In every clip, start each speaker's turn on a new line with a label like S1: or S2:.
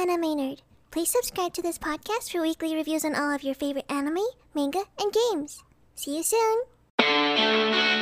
S1: Anime Nerd. Please subscribe to this podcast for weekly reviews on all of your favorite anime, manga, and games. See you soon!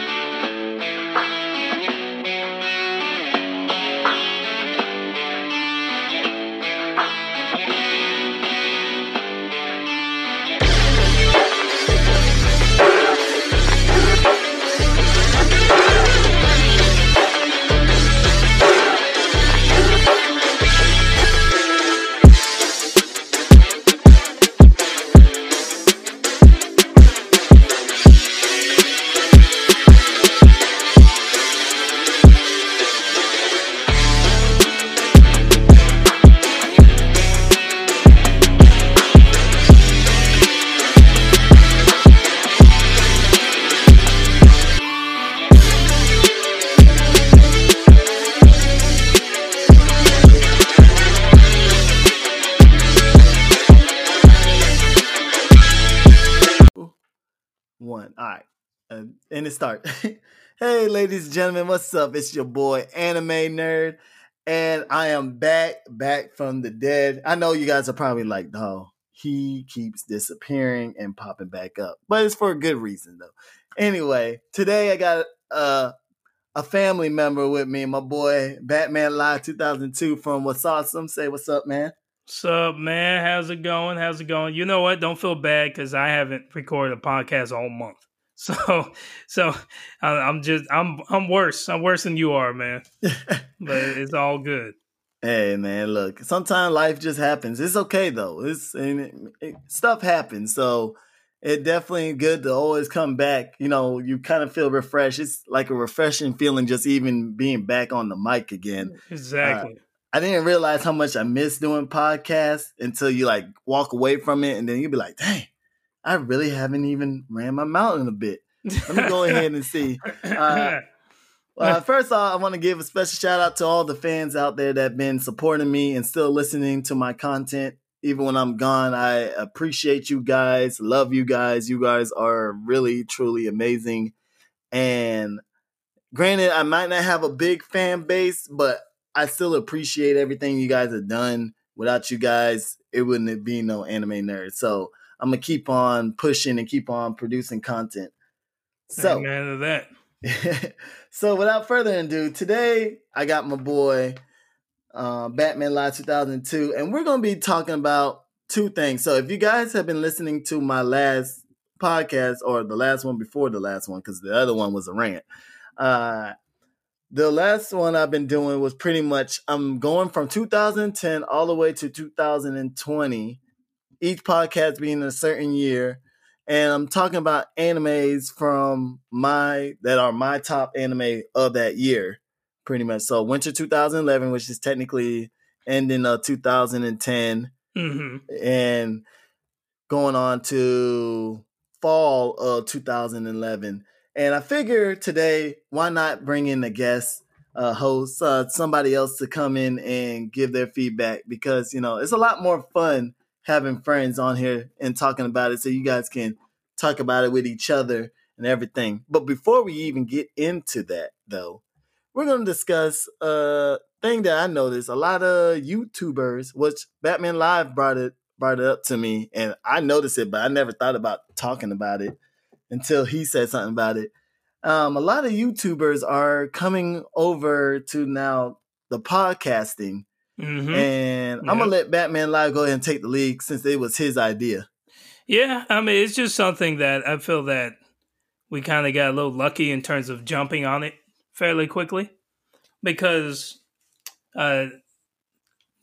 S2: Ladies and gentlemen, what's up? It's your boy, Anime Nerd. And I am back, back from the dead. I know you guys are probably like, oh, he keeps disappearing and popping back up. But it's for a good reason, though. Anyway, today I got uh, a family member with me, my boy, Batman Live 2002 from What's Awesome. Say what's up, man.
S3: What's up, man? How's it going? How's it going? You know what? Don't feel bad because I haven't recorded a podcast all month. So, so I'm just I'm I'm worse. I'm worse than you are, man. But it's all good.
S2: Hey man, look. Sometimes life just happens. It's okay though. It's and it, it- stuff happens. So it definitely good to always come back. You know, you kind of feel refreshed. It's like a refreshing feeling just even being back on the mic again.
S3: Uh, exactly.
S2: I didn't realize how much I miss doing podcasts until you like walk away from it, and then you be like, "Dang, I really haven't even ran my mouth in a bit." Let me go ahead and see. uh, Well, first off, I want to give a special shout out to all the fans out there that have been supporting me and still listening to my content. Even when I'm gone, I appreciate you guys, love you guys. You guys are really, truly amazing. And granted, I might not have a big fan base, but I still appreciate everything you guys have done. Without you guys, it wouldn't be no anime nerd. So I'm gonna keep on pushing and keep on producing content. So
S3: Amen to that.
S2: so without further ado, today I got my boy uh, Batman Live 2002, and we're gonna be talking about two things. So if you guys have been listening to my last podcast or the last one before the last one, because the other one was a rant. Uh, the last one I've been doing was pretty much I'm going from 2010 all the way to 2020, each podcast being a certain year and I'm talking about animes from my that are my top anime of that year, pretty much. So winter 2011, which is technically ending of 2010,
S3: hmm
S2: and going on to fall of 2011. And I figure today, why not bring in a guest uh, host, uh, somebody else to come in and give their feedback because you know it's a lot more fun having friends on here and talking about it, so you guys can talk about it with each other and everything. But before we even get into that, though, we're going to discuss a thing that I noticed. A lot of YouTubers, which Batman Live brought it brought it up to me, and I noticed it, but I never thought about talking about it until he said something about it. Um, a lot of YouTubers are coming over to now the podcasting,
S3: hmm
S2: and I'm gonna let Batman Live go ahead and take the lead since it was his idea.
S3: Yeah, I mean, it's just something that I feel that we kind of got a little lucky in terms of jumping on it fairly quickly because uh,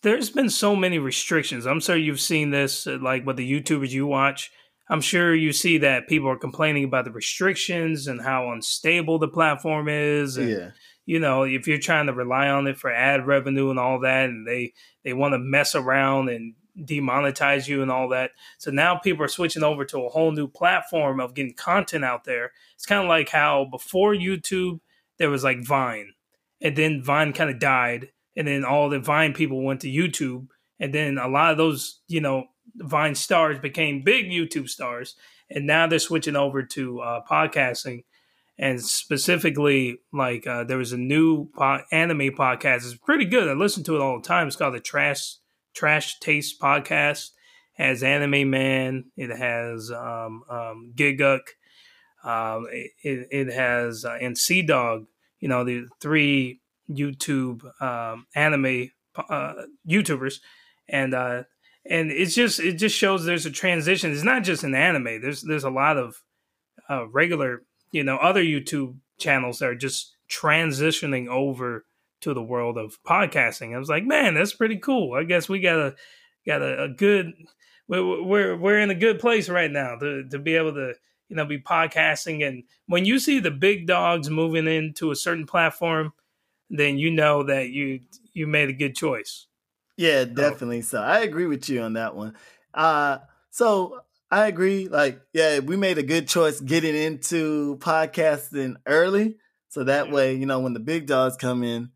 S3: there's been so many restrictions. I'm sure you've seen this, uh, like with the YouTubers you watch. I'm sure you see that people are complaining about the restrictions and how unstable the platform is. And,
S2: Yeah,
S3: you know, if you're trying to rely on it for ad revenue and all that, and they they want to mess around and demonetize you and all that. So now people are switching over to a whole new platform of getting content out there. It's kind of like how before YouTube there was like Vine, and then Vine kind of died, and then all the Vine people went to YouTube, and then a lot of those you know Vine stars became big YouTube stars, and now they're switching over to uh, podcasting and specifically like uh, there was a new po- anime podcast it's pretty good i listen to it all the time it's called the trash Trash Taste Podcast It has Anime Man. It has um, um, Gigguk. Um, it, it has uh, and CDawg. You know the three YouTube um, anime uh, YouTubers, and uh, and it's just it just shows there's a transition. It's not just an anime. There's there's a lot of uh, regular you know other YouTube channels that are just transitioning over to the world of podcasting. I was like, man, that's pretty cool. I guess we got a got a, a good we're, we're we're in a good place right now to to be able to you know be podcasting and when you see the big dogs moving into a certain platform then you know that you you made a good choice
S2: yeah definitely so i agree with you on that one uh so i agree like yeah we made a good choice getting into podcasting early so that way you know when the big dogs come in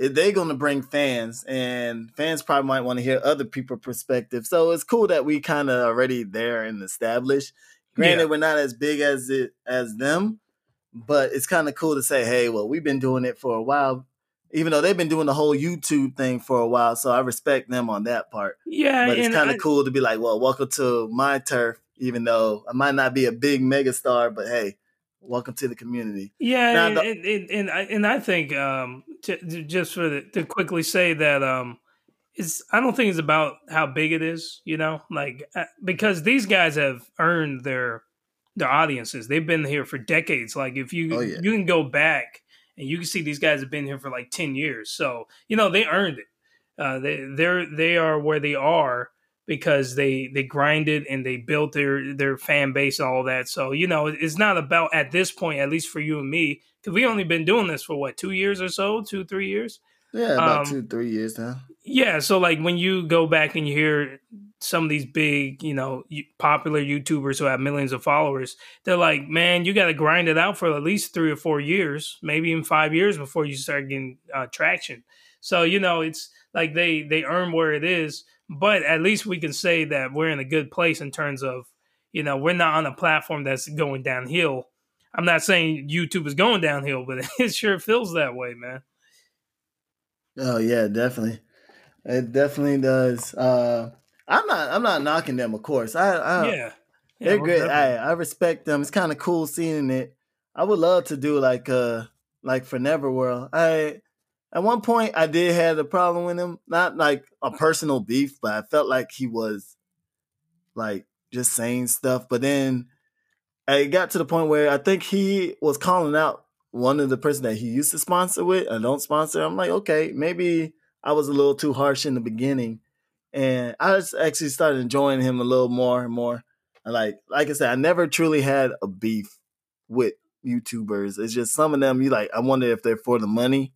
S2: eh, they're going to bring fans and fans probably might want to hear other people's perspective. So it's cool that we kind of already there and established. Granted yeah. we're not as big as it as them but it's kind of cool to say hey well we've been doing it for a while even though they've been doing the whole youtube thing for a while so i respect them on that part
S3: yeah
S2: but it's kind of cool to be like well welcome to my turf even though i might not be a big megastar but hey welcome to the community.
S3: Yeah, now, and, the- and, and, and, I, and I think um, to, just for the, to quickly say that um, it's I don't think it's about how big it is, you know, like uh, because these guys have earned their their audiences. They've been here for decades. Like if you oh, yeah. you can go back and you can see these guys have been here for like ten years. So you know they earned it. Uh, they they're they are where they are because they they grinded and they built their their fan base and all that. So you know, it's not about at this point, at least for you and me, because we only been doing this for what two years or so, two three years.
S2: Yeah, about um, two three years now.
S3: Yeah, so like when you go back and you hear some of these big, you know, popular YouTubers who have millions of followers, they're like, man, you got to grind it out for at least three or four years, maybe even five years before you start getting uh, traction. So you know, it's like they they earn where it is but at least we can say that we're in a good place in terms of you know we're not on a platform that's going downhill i'm not saying youtube is going downhill but it sure feels that way man
S2: oh yeah definitely. It definitely does. Uh i'm not i'm not knocking them of course. I, I
S3: yeah, yeah
S2: they're great. I, I respect them. It's kind of cool seeing it. I would love to do like uh like for neverworld. I at one point I did have a problem with him. Not like a personal beef, but I felt like he was like just saying stuff. But then it got to the point where I think he was calling out one of the person that he used to sponsor with I don't sponsor. I'm like, okay, maybe I was a little too harsh in the beginning. And I just actually started enjoying him a little more and more. And like like I said, I never truly had a beef with YouTubers. It's just some of them you like I wonder if they're for the money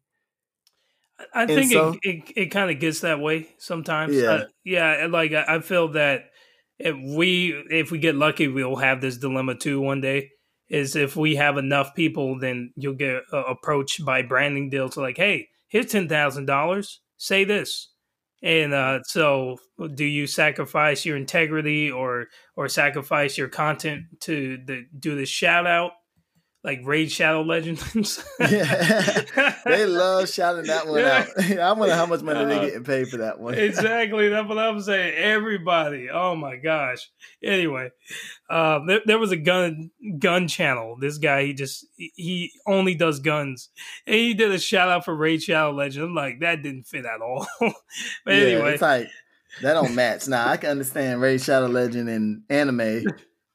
S3: I think so, it, it, it kind of gets that way sometimes.
S2: Yeah,
S3: uh, yeah. Like I, I feel that if we if we get lucky, we'll have this dilemma too one day. Is if we have enough people, then you'll get uh, approached by branding deals like, "Hey, here's ten thousand dollars. Say this." And uh, so, do you sacrifice your integrity or or sacrifice your content to the, do the shout out like Raid Shadow Legends.
S2: yeah, they love shouting that one yeah. out. I wonder how much money uh, they getting paid for that one.
S3: exactly, that's what I'm saying. Everybody, oh my gosh. Anyway, uh, there, there, was a gun gun channel. This guy, he just he only does guns, and he did a shout out for Raid Shadow Legends. I'm like, that didn't fit at all. but yeah, anyway,
S2: it's like that don't match. Now I can understand Raid Shadow Legend and anime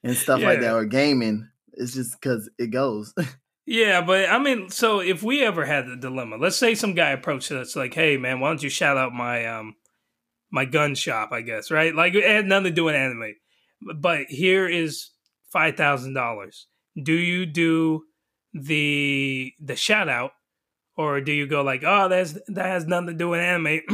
S2: and stuff yeah. like that or gaming it's just because it goes.
S3: yeah, but I mean, so if we ever had the dilemma, let's say some guy approached us like, "Hey, man, why don't you shout out my um my gun shop?" I guess right, like it had nothing to do with anime, but here is five thousand dollars. Do you do the the shout out or do you go like, oh, that's that has nothing to do with anime.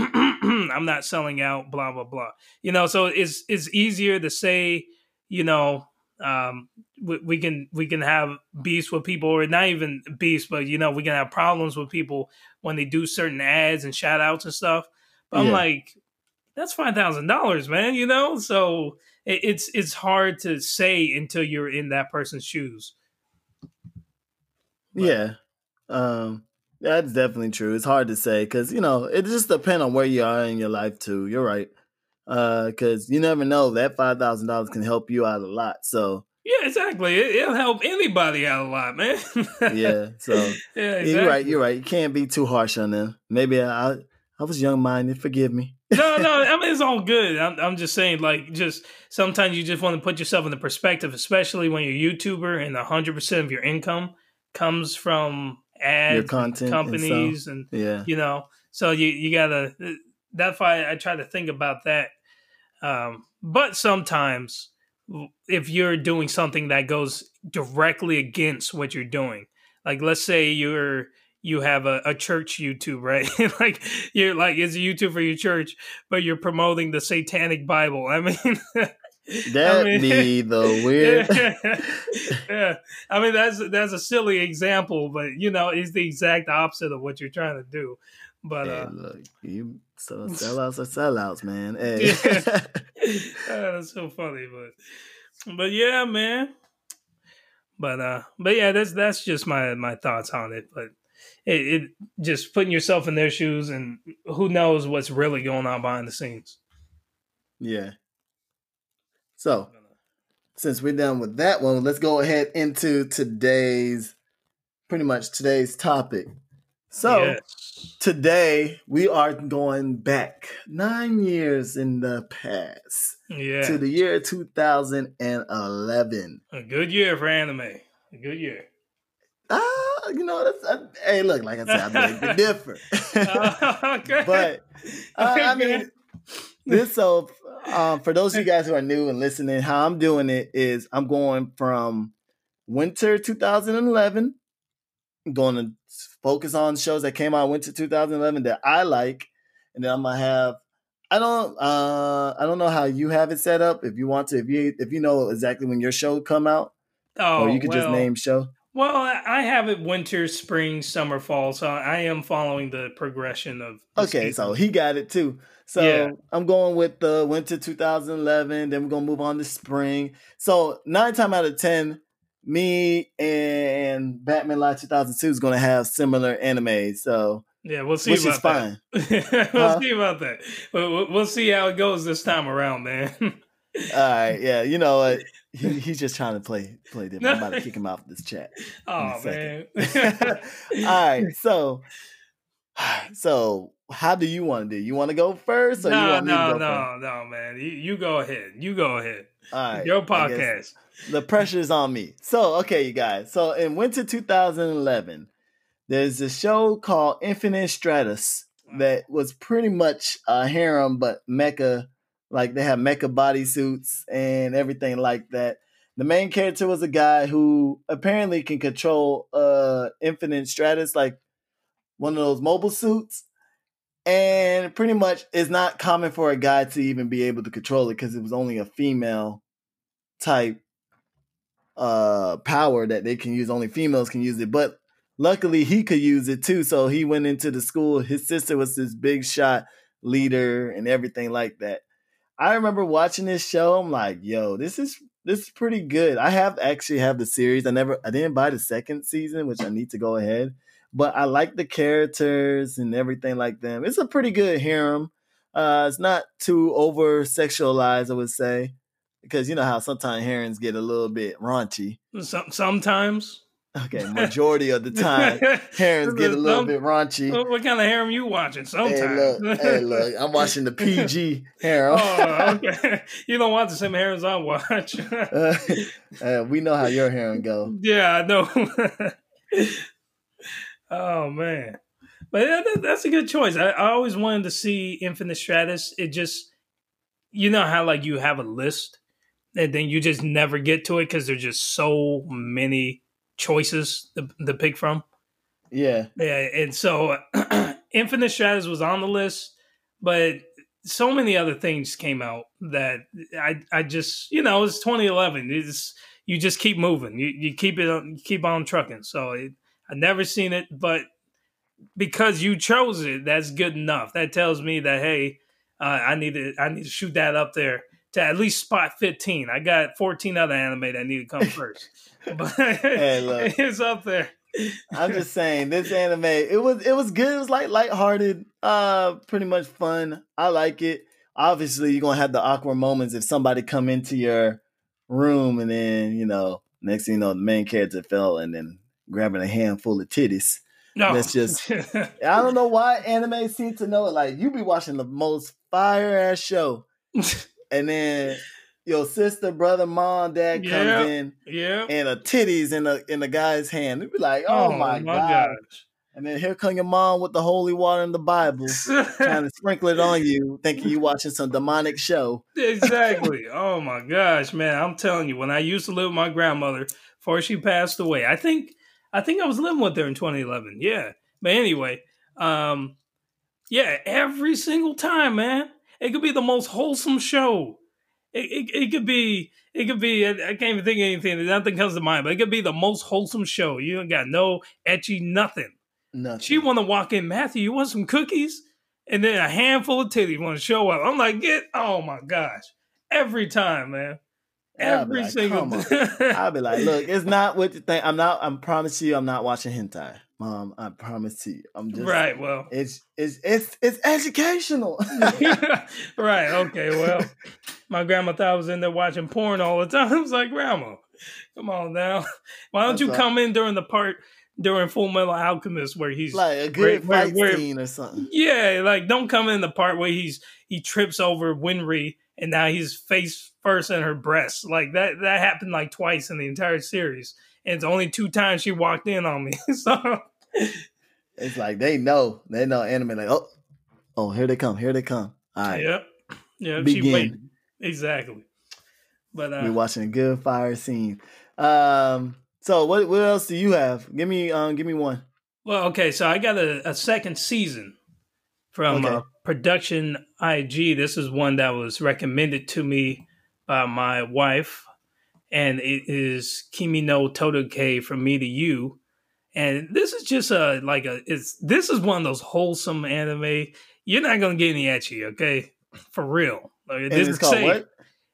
S3: I'm not selling out, blah blah blah. You know, so it's it's easier to say, you know, um, we, we, can we can have beefs with people, or not even beefs, but you know we can have problems with people when they do certain ads and shout outs and stuff. But yeah. I'm like, that's five thousand dollars, man. You know, so it, it's it's hard to say until you're in that person's shoes.
S2: But, yeah, um, that's definitely true. It's hard to say because you know it just depends on where you are in your life too. You're right. Uh, because you never know that five thousand dollars can help you out a lot. So
S3: Yeah, exactly. It, will help anybody out a lot, man.
S2: yeah, so
S3: yeah,
S2: yeah, you're right. You're right. You can't be too harsh on them. Maybe I I was young minded. Forgive me.
S3: no, no. I mean, it's all good. I'm, I'm just saying, like, just sometimes you just want to put yourself in the perspective, especially when you're a YouTuber and 100 percent of your income comes from ads,
S2: Your content and
S3: companies, and,
S2: Yeah,
S3: you know, so you you gotta. Uh, That's why I try to think about that. Um, but sometimes, if you're doing something that goes directly against what you're doing, like let's say you're you have a, a church YouTube, right? like you're like it's a YouTube for your church, but you're promoting the Satanic Bible. I mean,
S2: that
S3: mean-
S2: be the weird.
S3: yeah, yeah. I mean that's that's a silly example, but you know it's the exact opposite of what you're trying to do. But
S2: Hey,
S3: uh,
S2: look, you so sellouts are sellouts, man. Hey.
S3: Ah, that's so funny, but but yeah, man. But uh, but yeah, that's that's just my my thoughts on it. But it, it just putting yourself in their shoes, and who knows what's really going on behind the scenes.
S2: yeah. So since we're done with that one, let's go ahead into today's pretty much today's topic. So
S3: Yes.
S2: today we are going back nine years in the past
S3: yeah,
S2: to the year 2011.
S3: a good year for anime. A good year.
S2: Ah, you know, that's, I, hey, look, like I said, I beg to differ.
S3: Uh, okay,
S2: but uh, I mean, this so um, for those of you guys who are new and listening, how I'm doing it is I'm going from winter 2011, going to focus on shows that came out winter 2011 that I like, and then I'm gonna have. I don't. Uh, I don't know how you have it set up. If you want to, if you if you know exactly when your show come out,
S3: oh,
S2: or you could just name show.
S3: Well, I have it winter, spring, summer, fall, so I am following the progression of.
S2: Okay,
S3: seasons.
S2: so he got it too. So
S3: Yeah.
S2: I'm going with the winter 2011. Then we're gonna move on to spring. So nine time out of ten, me and Batman Live 2002 is gonna have similar anime. So
S3: yeah, we'll see
S2: which
S3: about
S2: is fine.
S3: that. we'll
S2: Huh?
S3: see about that. We'll, we'll- see how it goes this time around, man.
S2: All right, yeah, you know what? He, he's just trying to play play them. I'm about to kick him out of this chat.
S3: oh man.
S2: All right, so so how do you want to do? You want to go first, or you
S3: no,
S2: want me to
S3: no,
S2: go
S3: no, no, man. You, you go ahead. You go ahead.
S2: All right,
S3: Your podcast.
S2: the pressure is on me. So, okay, you guys. So, in winter 2011, there's a show called Infinite Stratos that was pretty much a harem, but mecha. Like they have mecha bodysuits and everything like that. The main character was a guy who apparently can control uh Infinite Stratos, like one of those mobile suits. And pretty much it's not common for a guy to even be able to control it because it was only a female type uh power that they can use. Only females can use it but luckily he could use it too. So he went into the school. His sister was this big shot leader and everything like that. I remember watching this show. I'm like yo this is this is pretty good. I have actually have the series. I never i didn't buy the second season which i need to go ahead but i like the characters and everything like them it's a pretty good harem uh it's not too over sexualized i would say because you know how sometimes harems get a little bit raunchy.
S3: Some, sometimes.
S2: Okay, majority of the time harems get a little
S3: Some-
S2: bit raunchy.
S3: What, what kind of harem you watching? Sometimes.
S2: Hey look, hey look, I'm watching the PG harem.
S3: oh, okay. You don't watch the same harems I watch.
S2: Uh, uh, we know how your harem go.
S3: yeah, I know. Oh man, but yeah, that, that's a good choice. I, I always wanted to see Infinite Stratos. It just, you know how like you have a list, and then you just never get to it because there's just so many choices to, to pick from.
S2: Yeah,
S3: Yeah, and so Infinite Stratos was on the list, but so many other things came out that I I just you know it's 2011. It's you just keep moving. You you keep it on, keep on trucking. So it, I never seen it, but because you chose it, that's good enough. That tells me that hey, uh, I need to I need to shoot that up there to at least spot 15. I got 14 other anime that need to come first, but
S2: Hey, look.
S3: it's up there.
S2: I'm just saying this anime. It was it was good. It was like lighthearted, uh, pretty much fun. I like it. obviously you're gonna have the awkward moments if somebody come into your room and then you know next thing you know the main character fell and then grabbing a handful of titties.
S3: No,
S2: That's just- I don't know why anime seem to know it. Like you be watching the most fire ass show, and then your sister, brother, mom, dad comes
S3: Yeah.
S2: in
S3: yeah.
S2: and a titties in a in the guy's hand. It'd be like, oh, oh my, god.
S3: gosh.
S2: And then here come your mom with the holy water and the Bible, trying to sprinkle it on you, thinking you watching some demonic show.
S3: exactly. Oh my gosh, man! I'm telling you, when I used to live with my grandmother before she passed away, I think I think I was living with her in 2011. Yeah, but anyway, um, yeah, every single time, man, it could be the most wholesome show. It, it, it could be it could be I can't even think of anything. Nothing comes to mind, but it could be the most wholesome show. You ain't got no ecchi nothing.
S2: Nothing.
S3: She want to walk in, Matthew. You want some cookies? And then a handful of titties want to show up. I'm like, get, oh my gosh, every time, man, every
S2: like,
S3: single.
S2: I'll be like, look, it's not what you think. I'm not. I promise you, I'm not watching hentai, mom. I promise you. I'm just
S3: right. Well,
S2: It's it's it's it's educational.
S3: right. Okay. Well, my grandma thought I was in there watching porn all the time. I was like, Grandma, come on now. Why don't
S2: That's
S3: you come in during the part during Full Metal Alchemist where he's
S2: like a good
S3: Where-
S2: fight
S3: where-
S2: scene or something.
S3: Yeah, like don't come in the part where he's he trips over Winry and now he's face first in her breast. Like that that happened like twice in the entire series. And it's only two times she walked in on me. so
S2: It's like they know, they know anime. Like, oh, oh, here they come, here they come. All right,
S3: Yep. Yep. She
S2: Begin.
S3: waited. Exactly. But uh
S2: we're watching a good fire scene. Um, so what what else do you have? Give me um, give me one.
S3: well, okay, so I got a, a second season from
S2: Okay.
S3: uh, Production IG. This is one that was recommended to me by my wife, and it is Kimi no Todoke from me to you. And this is just a like a it's this is one of those wholesome anime. You're not gonna get any ecchi, okay? For real. Like, this is
S2: called
S3: safe.
S2: what?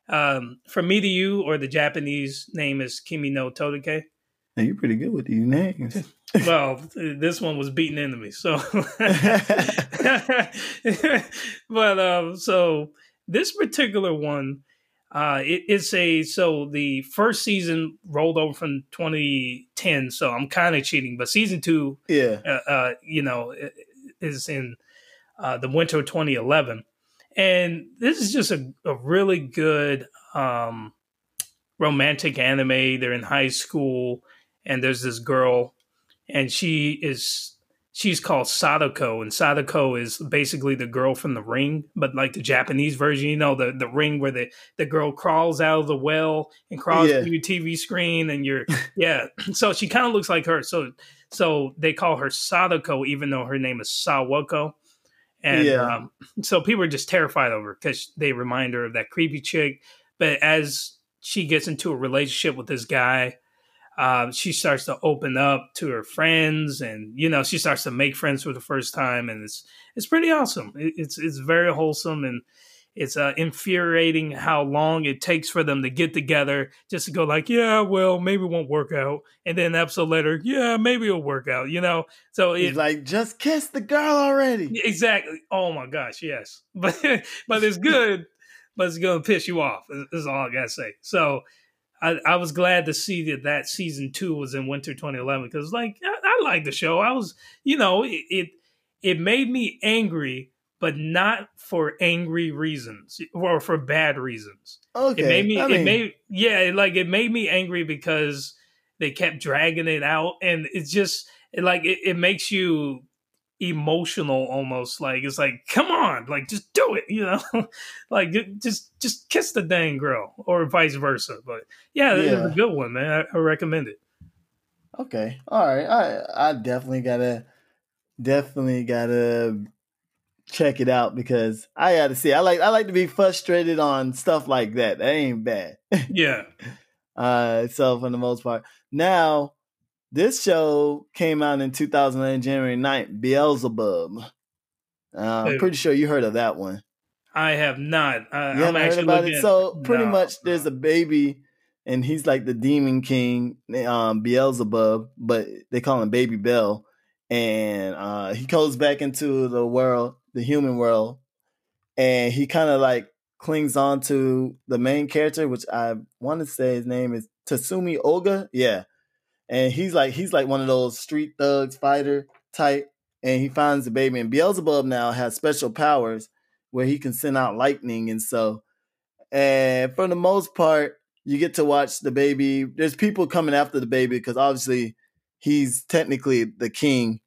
S3: Um, from me to you, or the Japanese name is Kimi no Todoke.
S2: Hey, you're pretty good with these names.
S3: well, this one was beaten into me. So, but um, so this particular one, uh, it, it's a so the first season rolled over from 2010. So I'm kind of cheating, but season two,
S2: yeah,
S3: uh, uh, you know, is in uh, the winter of 2011, and this is just a, a really good um, romantic anime. They're in high school, and there's this girl, and she is she's called Sadako, and Sadako is basically the girl from the ring, but like the Japanese version, you know, the the ring where the the girl crawls out of the well and crawls
S2: Yeah.
S3: to your TV screen, and you're yeah. So she kind of looks like her. So so they call her Sadako, even though her name is Sawako. And
S2: Yeah.
S3: um, so people are just terrified of her because they remind her of that creepy chick. But as she gets into a relationship with this guy, uh, she starts to open up to her friends, and you know she starts to make friends for the first time, and it's it's pretty awesome. It, it's it's very wholesome, and it's uh, infuriating how long it takes for them to get together just to go like, yeah, well, maybe it won't work out, and then an episode later, yeah, maybe it'll work out, you know. So it,
S2: he's like, just kiss the girl already.
S3: Exactly. Oh my gosh, yes. But but it's good, but it's gonna piss you off. Is all I gotta say. So I, I was glad to see that that season two was in winter 2011 because like I, I like the show. I was you know it, it it made me angry, but not for angry reasons or for bad reasons.
S2: Okay,
S3: It made me.
S2: I
S3: it
S2: mean,
S3: made yeah. Like it made me angry because they kept dragging it out, and it's just like it, it makes you emotional almost. Like it's like, come on, like just do it, you know, like just just kiss the dang girl, or vice versa. But yeah,
S2: Yeah.
S3: a good one, man. I, I recommend it.
S2: Okay, all right. I I definitely gotta definitely gotta check it out because I gotta see. I like I like to be frustrated on stuff like that. That ain't bad.
S3: Yeah,
S2: Uh, so for the most part, now this show came out in 2011 January 9th. Beelzebub. Uh, I'm pretty sure you heard of that one.
S3: I have not. I,
S2: You
S3: I'm
S2: heard about it.
S3: at-
S2: So pretty
S3: No,
S2: much, there's
S3: no.
S2: a baby, and he's like the demon king, um, Beelzebub, but they call him Baby Bell, and uh, he goes back into the world, the human world, and he kind of like clings on to the main character, which I want to say his name is Tatsumi Oga. Yeah, and he's like he's like one of those street thugs fighter type, and he finds the baby. And Beelzebub now has special powers where he can send out lightning, and so and for the most part, you get to watch the baby. There's people coming after the baby because obviously he's technically the king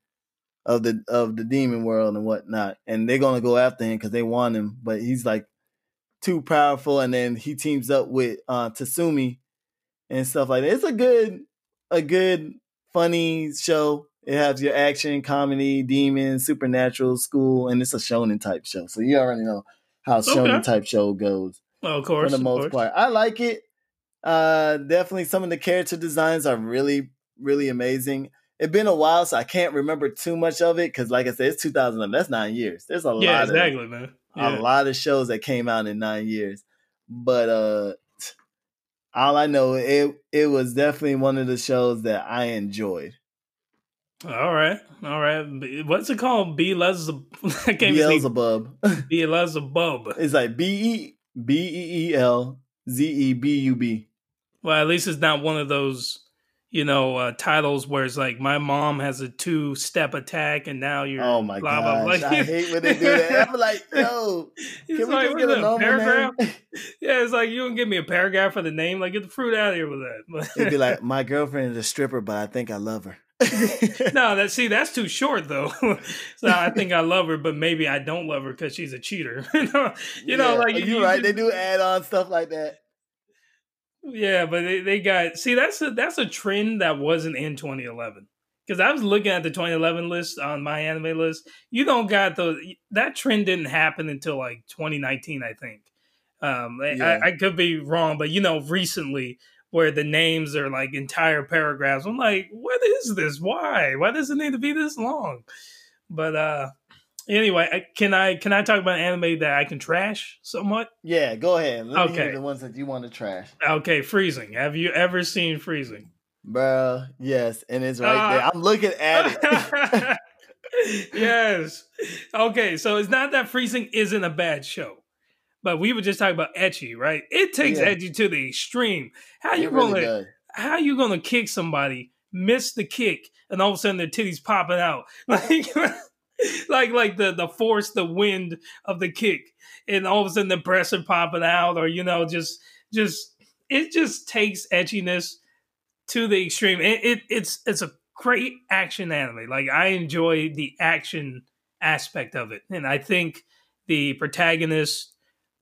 S2: of the of the demon world and whatnot, and they're gonna go after him because they want him, but he's like too powerful. And then he teams up with uh, Tatsumi and stuff like that. It's a good, a good, funny show. It has your action, comedy, demons, supernatural, school, and it's a shonen type show. So you already know how shonen okay. type show goes.
S3: Well, of course,
S2: for the most part, I like it. Uh, definitely, some of the character designs are really, really amazing. It's been a while, so I can't remember too much of it because, like I said, it's 2011. That's nine years. There's a
S3: yeah,
S2: lot,
S3: exactly,
S2: of,
S3: man.
S2: Yeah. A lot of shows that came out in nine years, but uh, all I know it it was definitely one of the shows that I enjoyed.
S3: All right, all right. What's it called? Beelzebub.
S2: Beelzebub.
S3: Beelzebub.
S2: It's like B E B E E L Z E B U B.
S3: Well, at least it's not one of those, you know, uh, titles where it's like my mom has a two step attack and now you're.
S2: Oh my blah, gosh, blah, blah. I hate when they do that. I'm like, yo, can we like, just get a normal paragraph? name?
S3: yeah, it's like you don't give me a paragraph for the name. Like, get the fruit out of here with that.
S2: It'd be like, my girlfriend is a stripper, but I think I love her.
S3: no, that see that's too short though. so I think I love her, but maybe I don't love her because she's a cheater. you know, you yeah, know, like
S2: you're you, right. You, they do add on stuff like that.
S3: Yeah, but they, they got see that's a that's a trend that wasn't in 2011 because I was looking at the 2011 list on my anime list. You don't got the that trend didn't happen until like 2019, I think. Um, yeah. I, I, could be wrong, but you know, recently where the names are like entire paragraphs. I'm like, what is this? Why? Why does it need to be this long? But uh anyway, can I can I talk about anime that I can trash somewhat?
S2: Yeah, go ahead. Let okay. the ones that you want to trash.
S3: Okay, Freezing. Have you ever seen Freezing?
S2: Bro, yes, and it's right uh, there. I'm looking at it.
S3: yes. Okay, so it's not that Freezing isn't a bad show. But we were just talking about ecchi, right? It takes yeah. ecchi to the extreme. How you gonna really how you gonna kick somebody, miss the kick, and all of a sudden their titties popping out? Like like like the the force, the wind of the kick, and all of a sudden the breasts are popping out, or you know, just just it just takes ecchiness to the extreme. It, it it's it's a great action anime. Like I enjoy the action aspect of it, and I think the protagonist,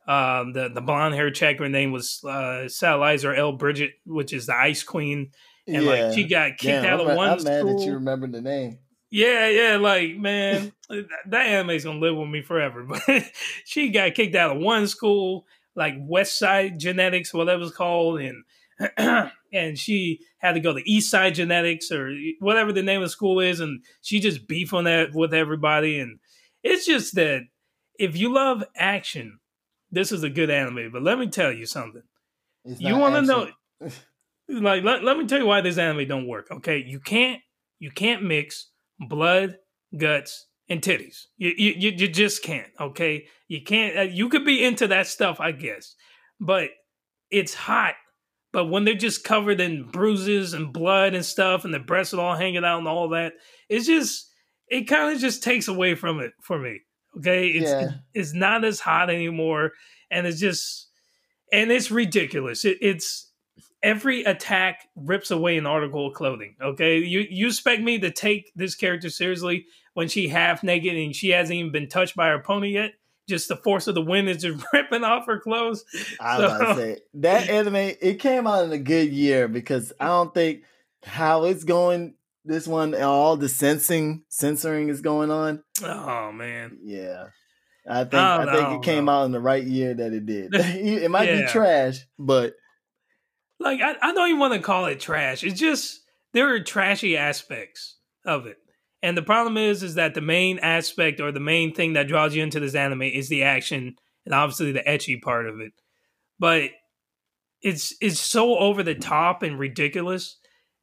S3: um, the the blonde hair chick, her name was uh, Satellizer L. Bridget, which is the Ice Queen, and yeah. like she got kicked out I'm, of one.
S2: I'm
S3: school.
S2: mad that you remember the name.
S3: Yeah, yeah, like man, that anime's gonna live with me forever. But she got kicked out of one school, like West Side Genetics, whatever it's called, and and she had to go to East Side Genetics or whatever the name of the school is, and she just beef on that with everybody. And it's just that if you love action, this is a good anime. But let me tell you something. You want to know? like, let, let me tell you why this anime don't work. Okay, you can't you can't mix blood, guts, and titties. You, you, you just can't, okay? You can't, uh, you could be into that stuff, I guess, but it's hot. But when they're just covered in bruises and blood and stuff, and the breasts are all hanging out and all that, it's just, it kind of just takes away from it for me. Okay. It's, yeah. it's not as hot anymore. And it's just, and it's ridiculous. It, it's, every attack rips away an article of clothing. Okay, you you expect me to take this character seriously when she half naked and she hasn't even been touched by her pony yet? Just the force of the wind is just ripping off her clothes.
S2: I was so. say that anime it came out in a good year because I don't think how it's going. This one, all the sensing censoring is going on.
S3: Oh man,
S2: yeah. I think I, I think it came out in the right year that it did. it might yeah. be trash, but
S3: like I, I don't even want to call it trash. It's just there are trashy aspects of it. And the problem is is that the main aspect or the main thing that draws you into this anime is the action and obviously the ecchi part of it. But it's it's so over the top and ridiculous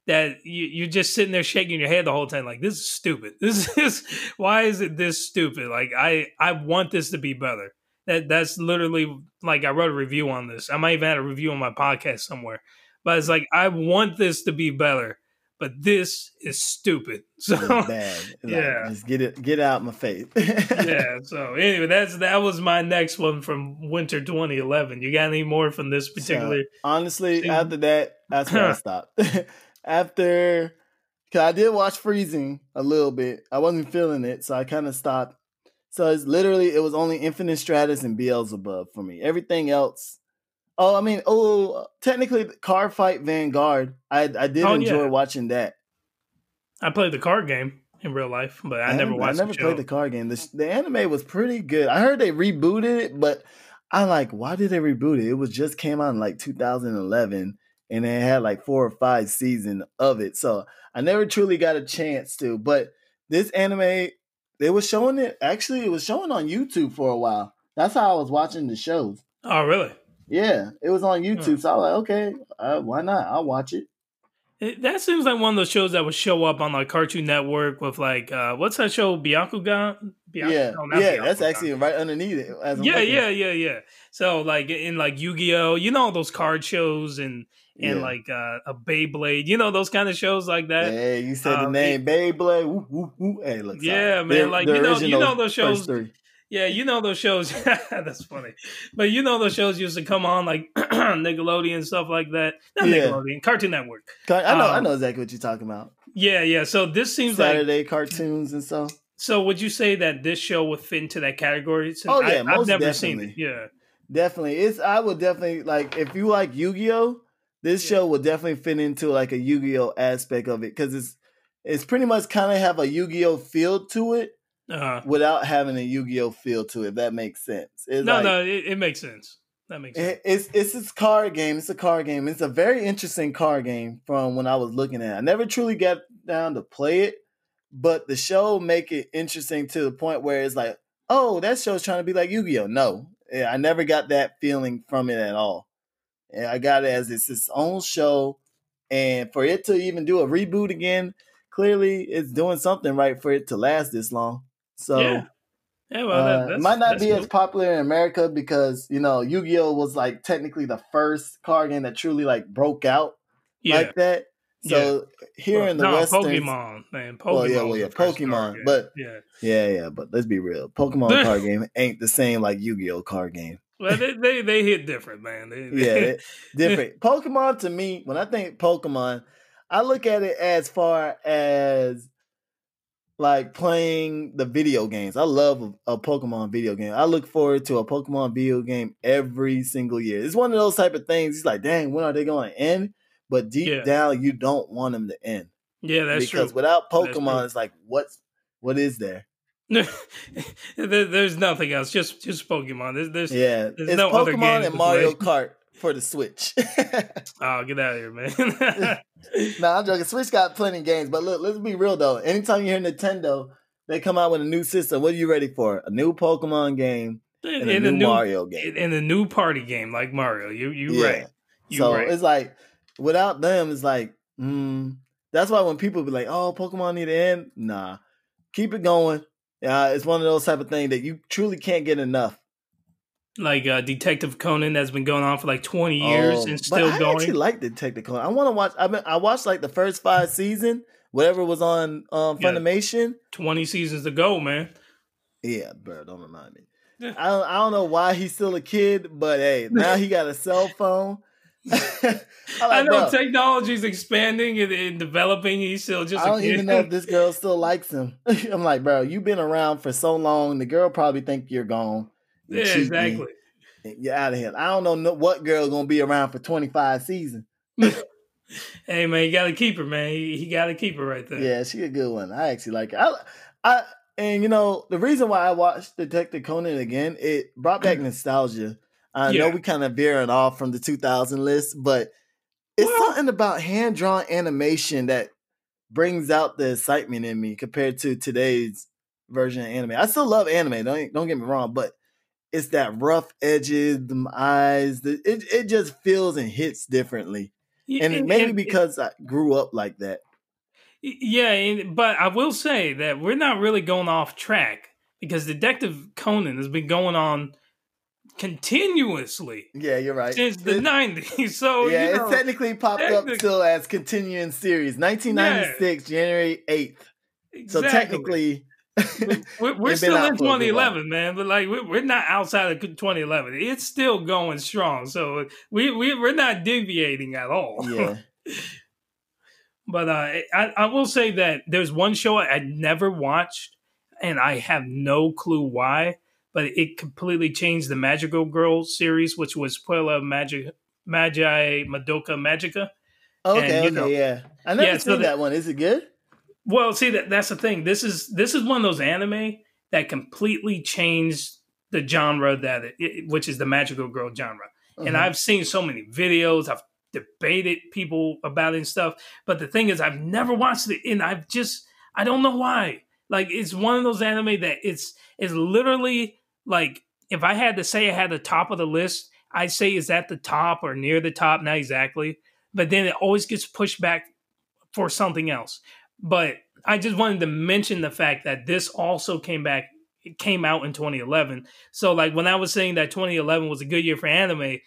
S3: that you, you're just sitting there shaking your head the whole time like this is stupid. This is why is it this stupid? Like I I want this to be better. That that's literally like I wrote a review on this. I might even have a review on my podcast somewhere. But it's like I want this to be better, but this is stupid. So
S2: It's bad. Like,
S3: Yeah.
S2: just get it, get out my face.
S3: yeah. So anyway, that's that was my next one from winter 2011. You got any more from this particular?
S2: So, honestly, after that, that's where I stopped. after, cause I did watch Freezing a little bit. I wasn't feeling it, so I kind of stopped. So it's literally it was only Infinite Stratos and Beelzebub for me. Everything else. Oh, I mean, oh, technically, Cardfight Vanguard. I I did
S3: Oh,
S2: enjoy
S3: yeah.
S2: watching that.
S3: I played the card game in real life, but I, never watched.
S2: I never
S3: the
S2: played the card game. The, the anime was pretty good. I heard they rebooted it, but I like why did they reboot it? It was just came out in like 2011, and they had like four or five seasons of it. So I never truly got a chance to. But this anime, they were showing it. Actually, it was showing on YouTube for a while. That's how I was watching the shows.
S3: Oh, really?
S2: Yeah, it was on YouTube. So I was like, okay, uh, why not? I'll watch it.
S3: It, that seems like one of those shows that would show up on like Cartoon Network with like uh what's that show Bakugan? Bakugan?
S2: yeah,
S3: no,
S2: yeah, that's actually right underneath it.
S3: yeah, yeah, yeah, yeah. So like in like Yu Gi Oh, you know all those card shows and and
S2: Yeah.
S3: like uh, a Beyblade, you know those kind of shows like that.
S2: Hey, you said the
S3: Um,
S2: name Beyblade. Woo, woo, woo. Hey, look.
S3: Yeah, man, like, you know- you know those shows- Yeah, you know those shows. that's funny, but you know those shows used to come on like Nickelodeon stuff like that. Not
S2: Yeah.
S3: Nickelodeon, Cartoon Network.
S2: I know, I
S3: Um,
S2: know exactly what you're talking about.
S3: Yeah, yeah. So this seems like
S2: Saturday cartoons and stuff.
S3: So would you say that this show would fit into that category? Since
S2: Oh, yeah,
S3: I, have
S2: most
S3: never seen it.
S2: definitely.
S3: Yeah,
S2: Definitely, it's. I would definitely like if you like Yu-Gi-Oh. This
S3: Yeah.
S2: show will definitely fit into like a Yu-Gi-Oh aspect of it because it's it's pretty much kind of have a Yu-Gi-Oh feel to it
S3: uh,
S2: without having a Yu-Gi-Oh feel to it. If that makes sense. It's
S3: no,
S2: like,
S3: no, it, it makes sense. That makes sense.
S2: It- It's it's this card game. It's a card game. It's a very interesting card game from when I was looking at. it. I never truly got down to play it, but the show make it interesting to the point where it's like, oh, that show's trying to be like Yu-Gi-Oh. No, I never got that feeling from it at all. And I got it as it's its own show, and for it to even do a reboot again, clearly it's doing something right for it to last this long. So.
S3: yeah, yeah. Well,
S2: Uh,
S3: that,
S2: it might not be
S3: cool.
S2: as popular in America because you know Yu-Gi-Oh was like technically the first card game that truly like broke out
S3: yeah.
S2: like that. So here
S3: Well,
S2: in the
S3: no,
S2: Western,
S3: Pokemon, man. Pokemon.
S2: Well, yeah, well, yeah, Pokemon, but-
S3: yeah,
S2: yeah, yeah, but let's be real, Pokemon card game ain't the same like Yu-Gi-Oh card game.
S3: Well, they, they they hit different, man. They,
S2: Yeah, different. Pokemon to me, when I think Pokemon, I look at it as far as like playing the video games. I love a, a Pokemon video game. I look forward to a Pokemon video game every single year. It's one of those type of things. It's like, dang, when are they going to end? But deep
S3: Yeah.
S2: down, you don't want them to end
S3: yeah, that's
S2: because
S3: true.
S2: Because
S3: without
S2: Pokemon, it's like, what's what is there?
S3: there, there's nothing else. Just just Pokemon. There's, there's
S2: Yeah,
S3: there's
S2: it's
S3: no
S2: Pokemon and Mario. Kart for the Switch.
S3: oh, get out of here, man.
S2: nah, I'm joking. Switch got plenty of games, but look, let's be real though. Anytime you hear Nintendo, they come out with a new system. What are you ready for? A new Pokemon game and a
S3: in
S2: new,
S3: the new
S2: Mario game.
S3: in the new party game like Mario. You you
S2: Yeah.
S3: right. You
S2: so
S3: right.
S2: it's like without them, it's like mm, that's why when people be like, "Oh, Pokemon need to end," nah, keep it going. Uh, it's one of those type of things that you truly can't get enough.
S3: like uh, Detective Conan that's been going on for like 20 years
S2: Um,
S3: and still
S2: I
S3: going.
S2: actually like the technical. I want to watch. I mean, I watched like the first five season, whatever was on um,
S3: Yeah.
S2: Funimation.
S3: 20 seasons to go, man.
S2: Yeah, bro, don't remind me.
S3: Yeah.
S2: I don't, I don't know why he's still a kid, but hey, now he got a cell phone. I,
S3: I know
S2: bro,
S3: technology's expanding and, and developing. He's still just
S2: I
S3: a
S2: don't even know if this girl still likes him. I'm like, bro, you've been around for so long. The girl probably think you're gone. You
S3: yeah, exactly.
S2: You're out of here. I don't know no- what girl gonna be around for 25 seasons.
S3: Hey, man, you got to keep her, man. He, he got to keep her right there.
S2: Yeah, she a good one. I actually like her. I, I, and you know the reason why I watched Detective Conan again, it brought back nostalgia. I know we kind of veering off from the 2000 list, but it's
S3: Well-
S2: something about hand drawn animation that brings out the excitement in me compared to today's version of anime. I still love anime. Don't don't get me wrong, but it's that rough edges, the eyes. The, it it just feels and hits differently,
S3: Yeah,
S2: and maybe because I grew up like that.
S3: Yeah, but I will say that we're not really going off track because Detective Conan has been going on continuously
S2: Yeah, you're right.
S3: since the
S2: It-
S3: nineties. So
S2: yeah,
S3: you know,
S2: it technically popped up still as continuing series. 1996, January 8th. So
S3: exactly.
S2: technically,
S3: we're, we're still in
S2: for a good while.
S3: 2011, man. But like we're, we're not outside of 2011. It's still going strong. So we, we we're not deviating at all.
S2: yeah.
S3: But uh, I, I will say that there's one show I, I never watched, and I have no clue why, but it completely changed the Magical Girl series, which was Puella Magic Magi Madoka Magica.
S2: Okay,
S3: you
S2: okay,
S3: know-
S2: yeah. I never
S3: Yeah,
S2: seen
S3: the-
S2: that one. Is it good?
S3: Well, see that that's the thing. This is this is one of those anime that completely changed the genre that it, which is the magical girl genre. And
S2: Uh-huh.
S3: I've seen so many videos. I've debated people about it and stuff. But the thing is, I've never watched it, and I've just I don't know why. Like it's one of those anime that it's it's literally like if I had to say I had the top of the list, I'd say is at the top or near the top, not exactly. But then it always gets pushed back for something else. But I just wanted to mention the fact that this also came back it came out in 2011. So like when I was saying that 2011 was a good year for anime,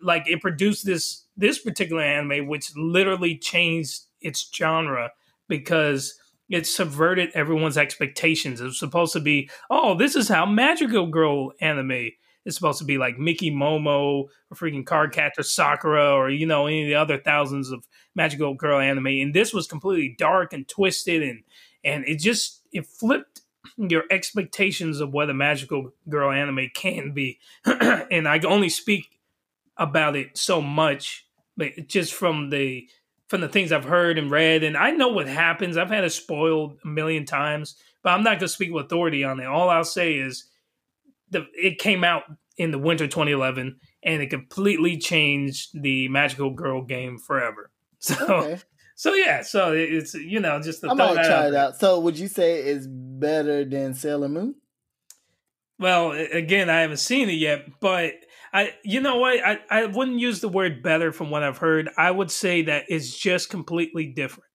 S3: like it produced this this particular anime which literally changed its genre because it subverted everyone's expectations. It was supposed to be, oh, this is how magical girl anime is supposed to be like Minky Momo or freaking Cardcaptor Sakura or you know any of the other thousands of magical girl anime. And this was completely dark and twisted and and it just it flipped your expectations of what a magical girl anime can be. and I only speak about it so much, but just from the from the things I've heard and read, and I know what happens. I've had it spoiled a million times, but I'm not going to speak with authority on it. All I'll say is the it came out in the winter 2011, and it completely changed the magical girl game forever. So,
S2: Okay.
S3: so yeah, so it's you know just to
S2: I might try it out. So, would you say it's better than Sailor Moon?
S3: Well, again, I haven't seen it yet, but I, you know what, I, I wouldn't use the word better from what I've heard. I would say that it's just completely different.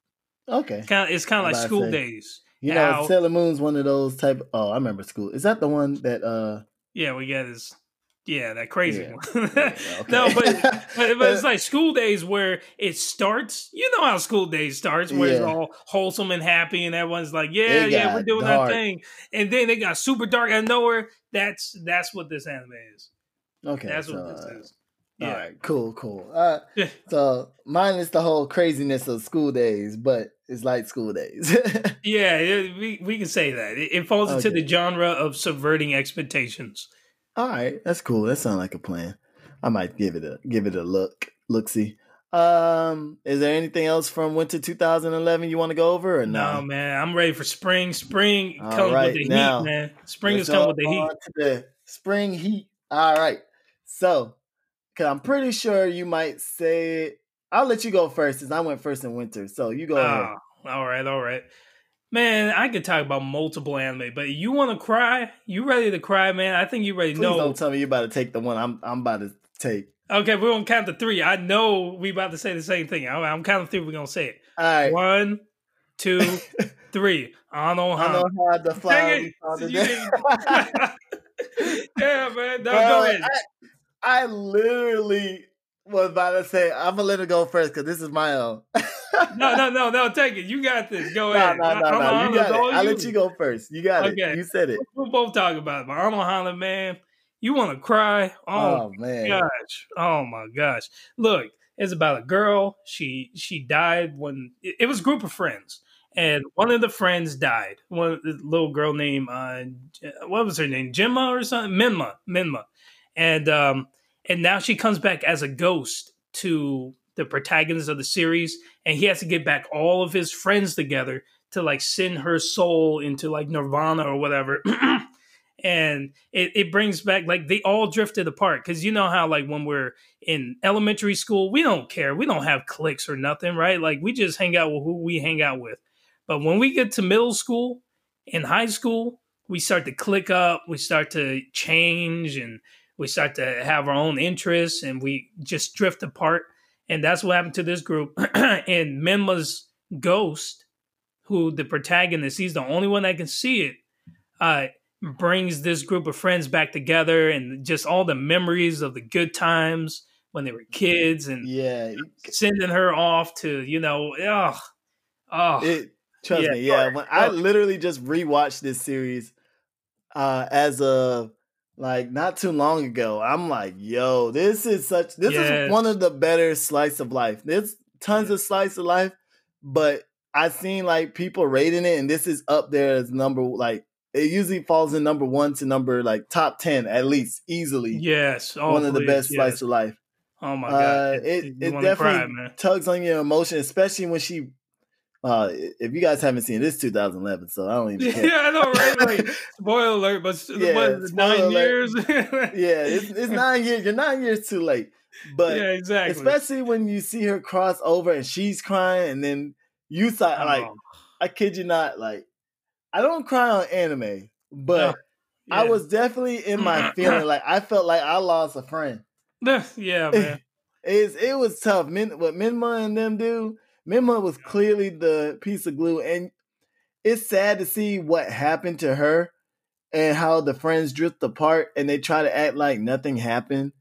S2: Okay.
S3: Kind of, it's kind of like school
S2: say.
S3: days.
S2: You know,
S3: Now-
S2: Sailor Moon's one of those type. Oh, I remember school. Is that the one that? uh
S3: Yeah, we got this. yeah, that crazy
S2: Yeah.
S3: one.
S2: yeah,
S3: No, but, but but it's like school days where it starts. You know how school days starts, where it's all wholesome and happy, and everyone's like, "Yeah, yeah, we're doing
S2: dark.
S3: our thing." And then they got super dark out of nowhere. That's that's what this anime is.
S2: Okay.
S3: That's
S2: so,
S3: what this
S2: uh,
S3: is. Yeah.
S2: right, cool, cool. Uh, so mine is the whole craziness of school days, but it's like school days.
S3: Yeah, it- we we can say that it, it falls into the genre of subverting expectations.
S2: All right, that's cool. That sounds like a plan. I might give it a give it a look. Look, see. Um, is there anything else from winter 2011 you want to go over or
S3: No,
S2: no?
S3: man, I'm ready for spring. Spring
S2: All
S3: comes
S2: right,
S3: with the
S2: now,
S3: heat, man. Spring is coming with the heat.
S2: the spring heat. All right. So, cause I'm pretty sure you might say it. I'll let you go first since I went first in winter. So you go ahead.
S3: Oh, all right, all right. Man, I could talk about multiple anime, but you want to cry? You ready to cry, man? I think you ready.
S2: Please
S3: No,
S2: don't tell me you're about to take the one I'm I'm about to take.
S3: okay, we're gonna count to three. I know we about to say the same thing. I'm, I'm counting three. We're gonna say it.
S2: All right.
S3: One, two, three. I don't know
S2: I
S3: how.
S2: know how the flower
S3: Dang it.
S2: found the
S3: You
S2: day.
S3: didn't- yeah, man. No, go ahead.
S2: I, I literally was about to say I'm gonna let it go first because this is my own.
S3: No, no, no, no. Take it. You got this. Go
S2: no,
S3: ahead.
S2: no, no, no. You got it. I'll let you go first. You got
S3: Okay.
S2: it. You said it.
S3: We'll both talk about it. But Anohana, man, you want to cry?
S2: Oh,
S3: Oh,
S2: man.
S3: gosh. Oh my gosh. Look, it's about a girl. She she died when it, it was a group of friends. And one of the friends died. One little girl named uh, what was her name? Gemma or something? Minma. Minma. And um and now she comes back as a ghost to the protagonist of the series, and he has to get back all of his friends together to like send her soul into like nirvana or whatever. and it, it brings back like they all drifted apart because you know how like when we're in elementary school we don't care. We don't have cliques or nothing right? Like we just hang out with who we hang out with. But when we get to middle school and high school we start to click up we start to change and we start to have our own interests and we just drift apart. And that's what happened to this group. And Minma's ghost who the protagonist he's the only one that can see it uh brings this group of friends back together and just all the memories of the good times when they were kids and
S2: yeah,
S3: sending her off to you know oh oh
S2: it trust
S3: Yeah,
S2: me yeah. When i literally just rewatched this series uh as a like not too long ago i'm like yo this is such this
S3: Yes.
S2: is one of the better slice of life there's tons of slice of life but i seen like people rating it and this is up there as number like it usually falls in number one to number like top 10 at least easily
S3: yes oh,
S2: one of the best
S3: yes.
S2: slice of life
S3: oh my
S2: uh,
S3: god
S2: it it definitely
S3: cry,
S2: tugs on your emotion, especially when she. Uh, if you guys haven't seen this, 2011, so I don't even care.
S3: yeah I know right like spoiler alert but
S2: Yeah,
S3: what is it,
S2: spoiler
S3: nine
S2: alert.
S3: years
S2: yeah, it's, it's nine years. You're nine years too late, but
S3: yeah exactly
S2: especially when you see her cross over and she's crying, and then you thought like,
S3: Oh,
S2: I kid you not, like I don't cry on anime, but
S3: no,
S2: I was definitely in my feeling like I felt like I lost a friend.
S3: yeah man
S2: It's it was tough. Min, what Minma and them do, Minma was clearly the piece of glue, and it's sad to see what happened to her and how the friends drift apart and they try to act like nothing happened,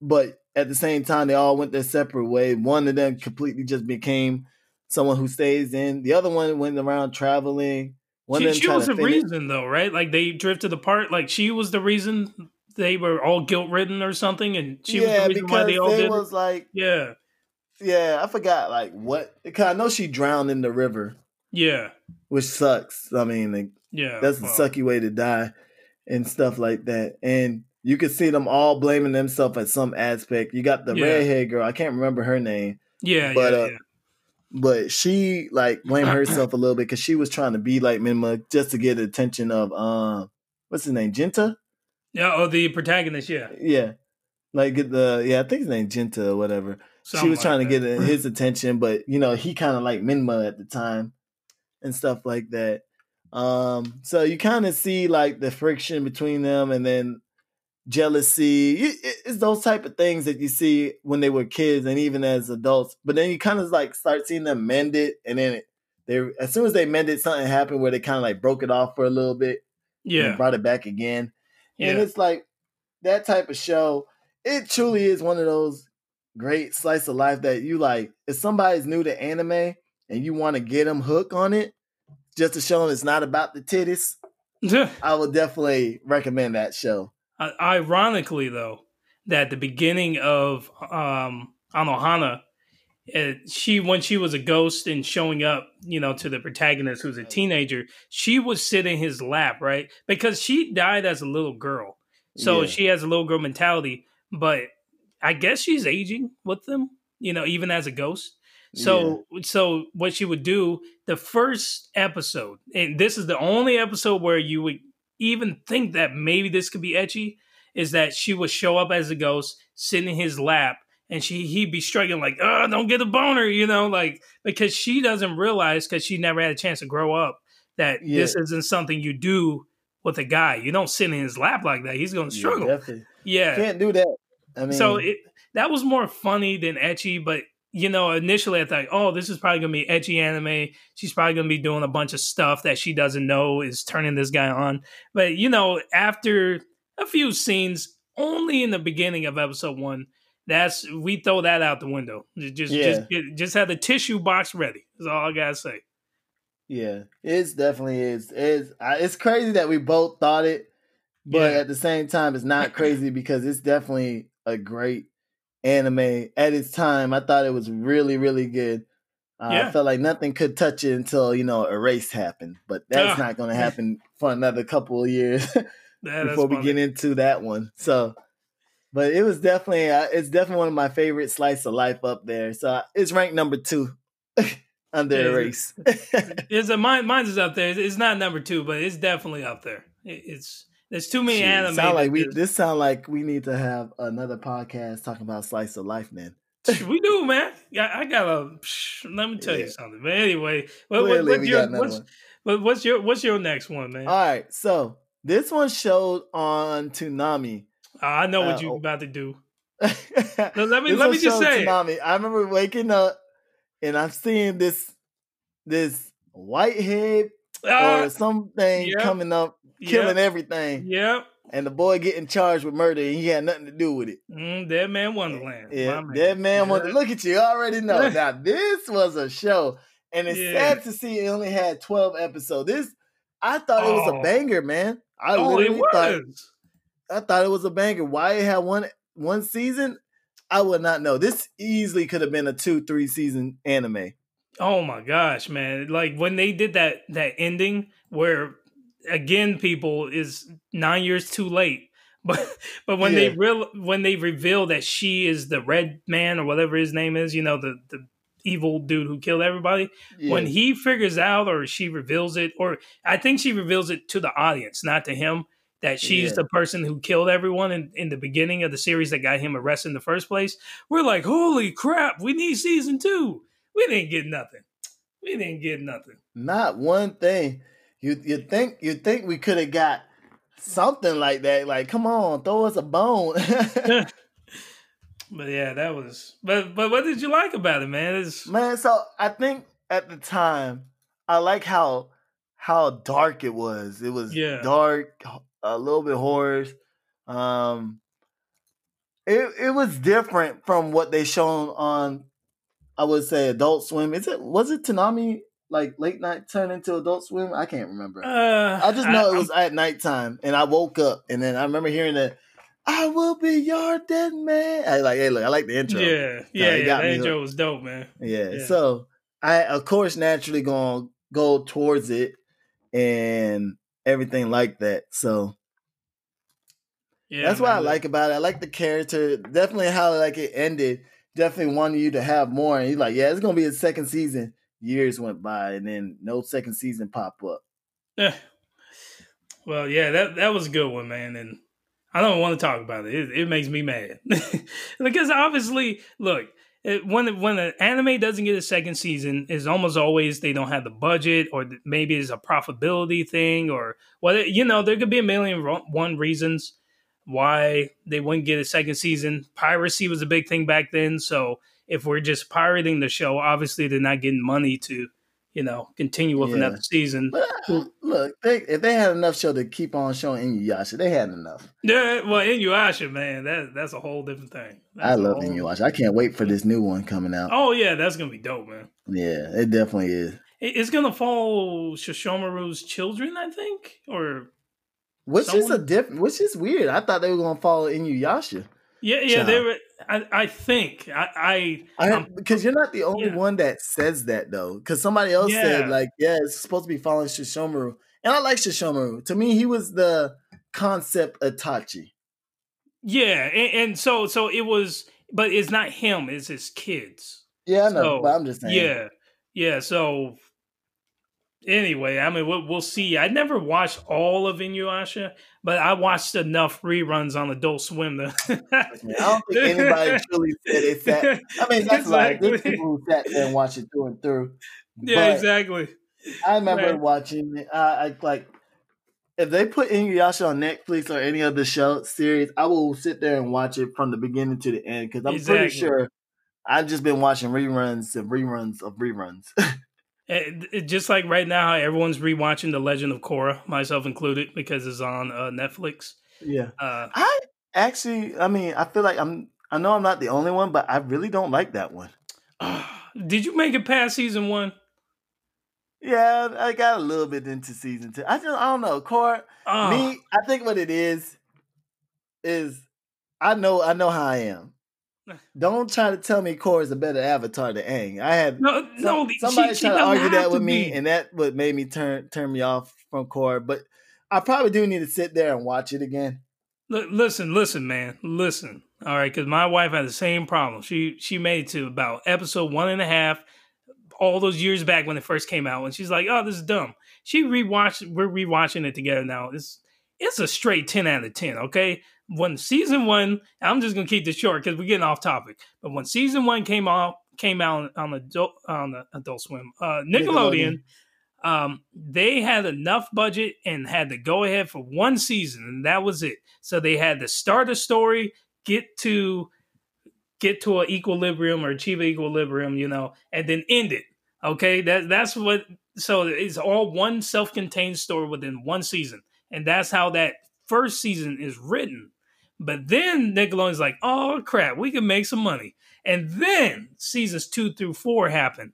S2: but at the same time they all went their separate way. One of them completely just became someone who stays in. The other one went around traveling. One
S3: she,
S2: of them
S3: she was the reason though right like they drifted apart like she was the reason they were all guilt ridden or something and she
S2: yeah,
S3: was the reason why they all
S2: they
S3: did it?
S2: was like,
S3: yeah
S2: yeah, I forgot like what. Because I know she drowned in the river.
S3: yeah
S2: which sucks. I mean, like,
S3: yeah
S2: that's a sucky way to die and stuff like that. And you could see them all blaming themselves at some aspect. You got the
S3: Yeah.
S2: redhead girl, I can't remember her name,
S3: yeah
S2: but,
S3: yeah,
S2: uh,
S3: yeah.
S2: but she like blamed herself a little bit because she was trying to be like Minma just to get the attention of um what's his name, Jinta?
S3: yeah oh the protagonist yeah
S2: Yeah. Like get the yeah, I think his name Jinta or whatever. she
S3: Something
S2: was trying
S3: like
S2: to get his attention, but you know, he kind of like Minma at the time and stuff like that. Um, so you kind of see like the friction between them and then jealousy. It's those type of things that you see when they were kids and even as adults. But then you kind of like start seeing them mend it, and then it, they as soon as they mended, something happened where they kind of like broke it off for a little bit and
S3: yeah
S2: brought it back again. And it's like that type of show. It truly is one of those great slice of life that you like. If somebody's new to anime and you want to get them hooked on it, just to show them it's not about the titties, I would definitely recommend that show.
S3: I- Ironically, though, that the beginning of um, Anohana, uh, she when she was a ghost and showing up, you know, to the protagonist who's a teenager, she was sitting in his lap, right? Because she died as a little girl, so
S2: Yeah.
S3: she has a little girl mentality. But I guess she's aging with them, you know, even as a ghost. So so what she would do the first episode, and this is the only episode where you would even think that maybe this could be ecchi, is that she would show up as a ghost, sit in his lap, and she he'd be struggling like, oh, don't get a boner, you know, like because she doesn't realize because she never had a chance to grow up that
S2: Yeah.
S3: this isn't something you do with a guy. You don't sit in his lap like that. He's gonna
S2: Yeah,
S3: struggle.
S2: definitely.
S3: Yeah.
S2: Can't do that. I mean,
S3: So it that was more funny than ecchi, but you know, initially I thought, oh, this is probably gonna be ecchi anime. She's probably gonna be doing a bunch of stuff that she doesn't know is turning this guy on. But you know, after a few scenes, only in the beginning of episode one, that's we throw that out the window. Just
S2: Yeah.
S3: just get, just have the tissue box ready. That's all I gotta say.
S2: yeah, it's definitely is. It's it's crazy that we both thought it, but
S3: Yeah.
S2: at the same time, it's not crazy because it's definitely a great anime at its time. I thought it was really, really good. Uh,
S3: Yeah.
S2: I felt like nothing could touch it until you know Erase happened, but that's
S3: Ah.
S2: not going to happen for another couple of years
S3: Yeah,
S2: before we get into that one. So, but it was definitely uh, it's definitely one of my favorite slice of life up there. So it's ranked number two under
S3: Yeah,
S2: Erase.
S3: It's a mine. Mine's is up there. It's- It's not number two, but it's definitely up there. It, it's there's too many
S2: Shit,
S3: anime.
S2: Sound like we this sound like we need to have another podcast talking about slice of life, man.
S3: we do, man. Yeah, I got a. Let me tell
S2: Yeah.
S3: you something. But anyway, what, what, what's your what's, what's your what's your next one, man?
S2: All right, so this one showed on Toonami.
S3: Ah, I know what
S2: uh,
S3: you're
S2: oh.
S3: about to do.
S2: let
S3: let me- let me just say.
S2: Toonami. I remember waking up and I'm seeing this this white head
S3: Ah,
S2: or something
S3: yep.
S2: coming up,
S3: Yep.
S2: killing everything,
S3: Yep.
S2: and the boy getting charged with murder, and he had nothing to do with it.
S3: Mm, Deadman Wonderland.
S2: Yeah,
S3: My
S2: that man.
S3: Yeah.
S2: look at you? Already know. now this was a show, and it's
S3: Yeah.
S2: sad to see it only had twelve episodes. This, I thought it was
S3: Oh.
S2: a banger, man. I
S3: Oh, it
S2: literally thought. I thought it was a banger. Why it had one one season, I would not know. This easily could have been a two, three season anime.
S3: Oh my gosh, man! Like when they did that that ending where again people is nine years too late. But but when they real when they reveal that she is the red man or whatever his name is, you know, the the evil dude who killed everybody. When he figures out or she reveals it, or I think she reveals it to the audience, not to him, that she's
S2: Yeah.
S3: the person who killed everyone in, in the beginning of the series that got him arrested in the first place. We're like, holy crap, we need season two. We didn't get nothing. We didn't get nothing.
S2: Not one thing. You you think you think we could have got something like that? Like, come on, throw us a bone.
S3: But yeah, that was. But but what did you like about it, man? It's,
S2: Man, so I think at the time I like how how dark it was. It was
S3: Yeah.
S2: dark, a little bit horror. Um it it was different from what they shown on I would say Adult Swim. Is it was it Toonami like late night turned into Adult Swim? I can't remember.
S3: uh,
S2: I just know it
S3: I'm-
S2: was at nighttime, and I woke up, and then I remember hearing that "I will be your dead man." I like, hey, look, I like the intro.
S3: Yeah, yeah,
S2: it
S3: yeah. That intro
S2: hooked.
S3: was dope, man.
S2: yeah.
S3: Yeah.
S2: So I, of course, naturally gonna go towards it and everything like that. So
S3: Yeah,
S2: that's what I
S3: man.
S2: like about it. I like the character. Definitely how like it ended. Definitely wanted you to have more. And he's like, yeah, it's gonna be a second season. Years went by, and then no second season pop up.
S3: Yeah. Well, yeah, that that was a good one, man, and I don't want to talk about it. It, it makes me mad because obviously, look, it, when when an anime doesn't get a second season, it's almost always they don't have the budget, or maybe it's a profitability thing, or well, you know, there could be a million one reasons why they wouldn't get a second season. Piracy was a big thing back then, so if we're just pirating the show, obviously they're not getting money to, you know, continue with
S2: Yeah.
S3: another season.
S2: But uh, look, they, if they had enough show to keep on showing Inuyasha, they had enough.
S3: Yeah, well, Inuyasha, man, that that's a whole different thing. That's
S2: I love
S3: whole-
S2: Inuyasha. I can't wait for this new one coming out.
S3: Oh yeah, that's gonna be dope, man.
S2: Yeah, it definitely is.
S3: It- It's gonna follow Sesshomaru's children, I think, or
S2: Which is a
S3: Someone-
S2: different. Which is weird. I thought they were gonna follow Inuyasha.
S3: Yeah, yeah. They were. I, I think I, I
S2: I
S3: Um,
S2: because you're not the only
S3: yeah.
S2: one that says that though. Because somebody else
S3: Yeah.
S2: said like, yeah, it's supposed to be following Sesshomaru, and I like Sesshomaru. To me, he was the concept Itachi.
S3: yeah, and, and so so it was, but it's not him; it's his kids.
S2: Yeah, I know,
S3: So,
S2: but I'm just saying.
S3: Yeah, yeah. So anyway, I mean, we'll, we'll see. I never watched all of Inuyasha, but I watched enough reruns on Adult Swim. To
S2: I don't think anybody truly said it sat. I mean, that's like there's people who sat there and watched it through and through.
S3: yeah,
S2: But
S3: exactly.
S2: I remember
S3: Right.
S2: watching it. I, I like if they put Inuyasha on Netflix or any other show series, I will sit there and watch it from the beginning to the end because I'm
S3: Exactly.
S2: pretty sure I've just been watching reruns and reruns of reruns.
S3: It, it- just like right now, everyone's rewatching The Legend of Korra, myself included, because it's on uh, Netflix.
S2: yeah,
S3: Uh,
S2: I actually, I mean, I feel like I'm. I know I'm not the only one, but I really don't like that one.
S3: did you make it past season one?
S2: Yeah, I got a little bit into season two. I just, I don't know, Korra.
S3: Oh,
S2: Me, I think what it is is I know I know how I am. Don't try to tell me Korra is a better avatar than Aang. I had
S3: no,
S2: some-
S3: no.
S2: somebody
S3: she, she
S2: tried to argue that
S3: have
S2: with
S3: to
S2: me,
S3: be.
S2: and that what made me turn turn me off from Korra. But I probably do need to sit there and watch it again.
S3: L- listen, listen, man, listen. All right, because my wife had the same problem. She she made it to about episode one and a half, all those years back when it first came out, and she's like, "Oh, this is dumb." She rewatched. We're rewatching it together now. It's it's a straight ten out of ten. Okay, when season one, I'm just gonna keep this short because we're getting off topic. But when season one came out, came out on adult on the Adult Swim, uh, Nickelodeon um, they had enough budget and had to go ahead for one season, and that was it. So they had to start a story, get to get to an equilibrium or achieve an equilibrium, you know, and then end it. Okay, that that's what so it's all one self-contained story within one season, and that's how that first season is written. But then Nickelodeon's like, oh crap, we can make some money. And then seasons two through four happen.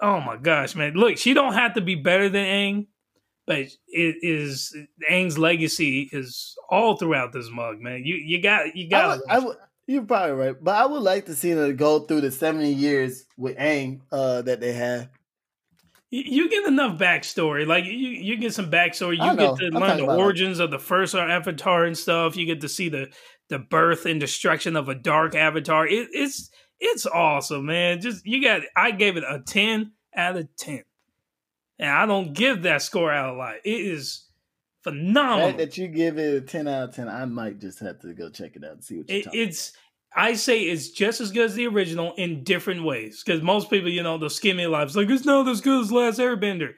S3: Oh my gosh, man. Look, she don't have to be better than Aang, but it is Aang's legacy is all throughout this mug, man. You you got you got
S2: I would, I would, you're probably right. But I would like to see her go through the 70 years with Aang uh, that they have.
S3: You, get enough backstory. Like you, you get some backstory. You get to learn the origins of the first Avatar and stuff. You get to see the the birth and destruction of a dark Avatar. It, it's it's awesome, man. Just you got. I gave it a ten out of ten, and I don't give that score out a lot. It is phenomenal.
S2: that you give it a ten out of ten, I might just have to go check it out and see what it,
S3: it's. I say it's just as good as the original in different ways. Because most people, you know, they'll skim it lives like it's not as good as Last Airbender.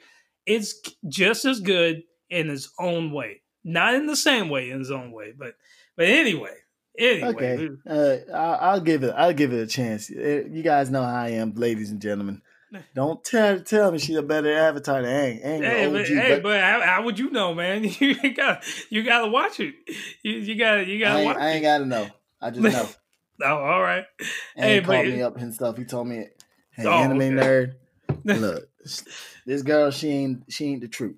S3: It's just as good in its own way, not in the same way in its own way, but but anyway. Anyway,
S2: okay, uh, I'll, give it. I'll give it a chance. Uh, you guys know how I am, ladies and gentlemen. Don't tell tell me she's a better avatar than Aang. Aang
S3: hey, but, hey, but how, how, would you know, man? You got you got to watch it. You, you got you got to watch.
S2: I ain't got to know. I just know.
S3: Oh, all right.
S2: And hey, he called me up and stuff. He told me, "Hey, oh, anime okay. nerd, look, this girl, she ain't she ain't the truth."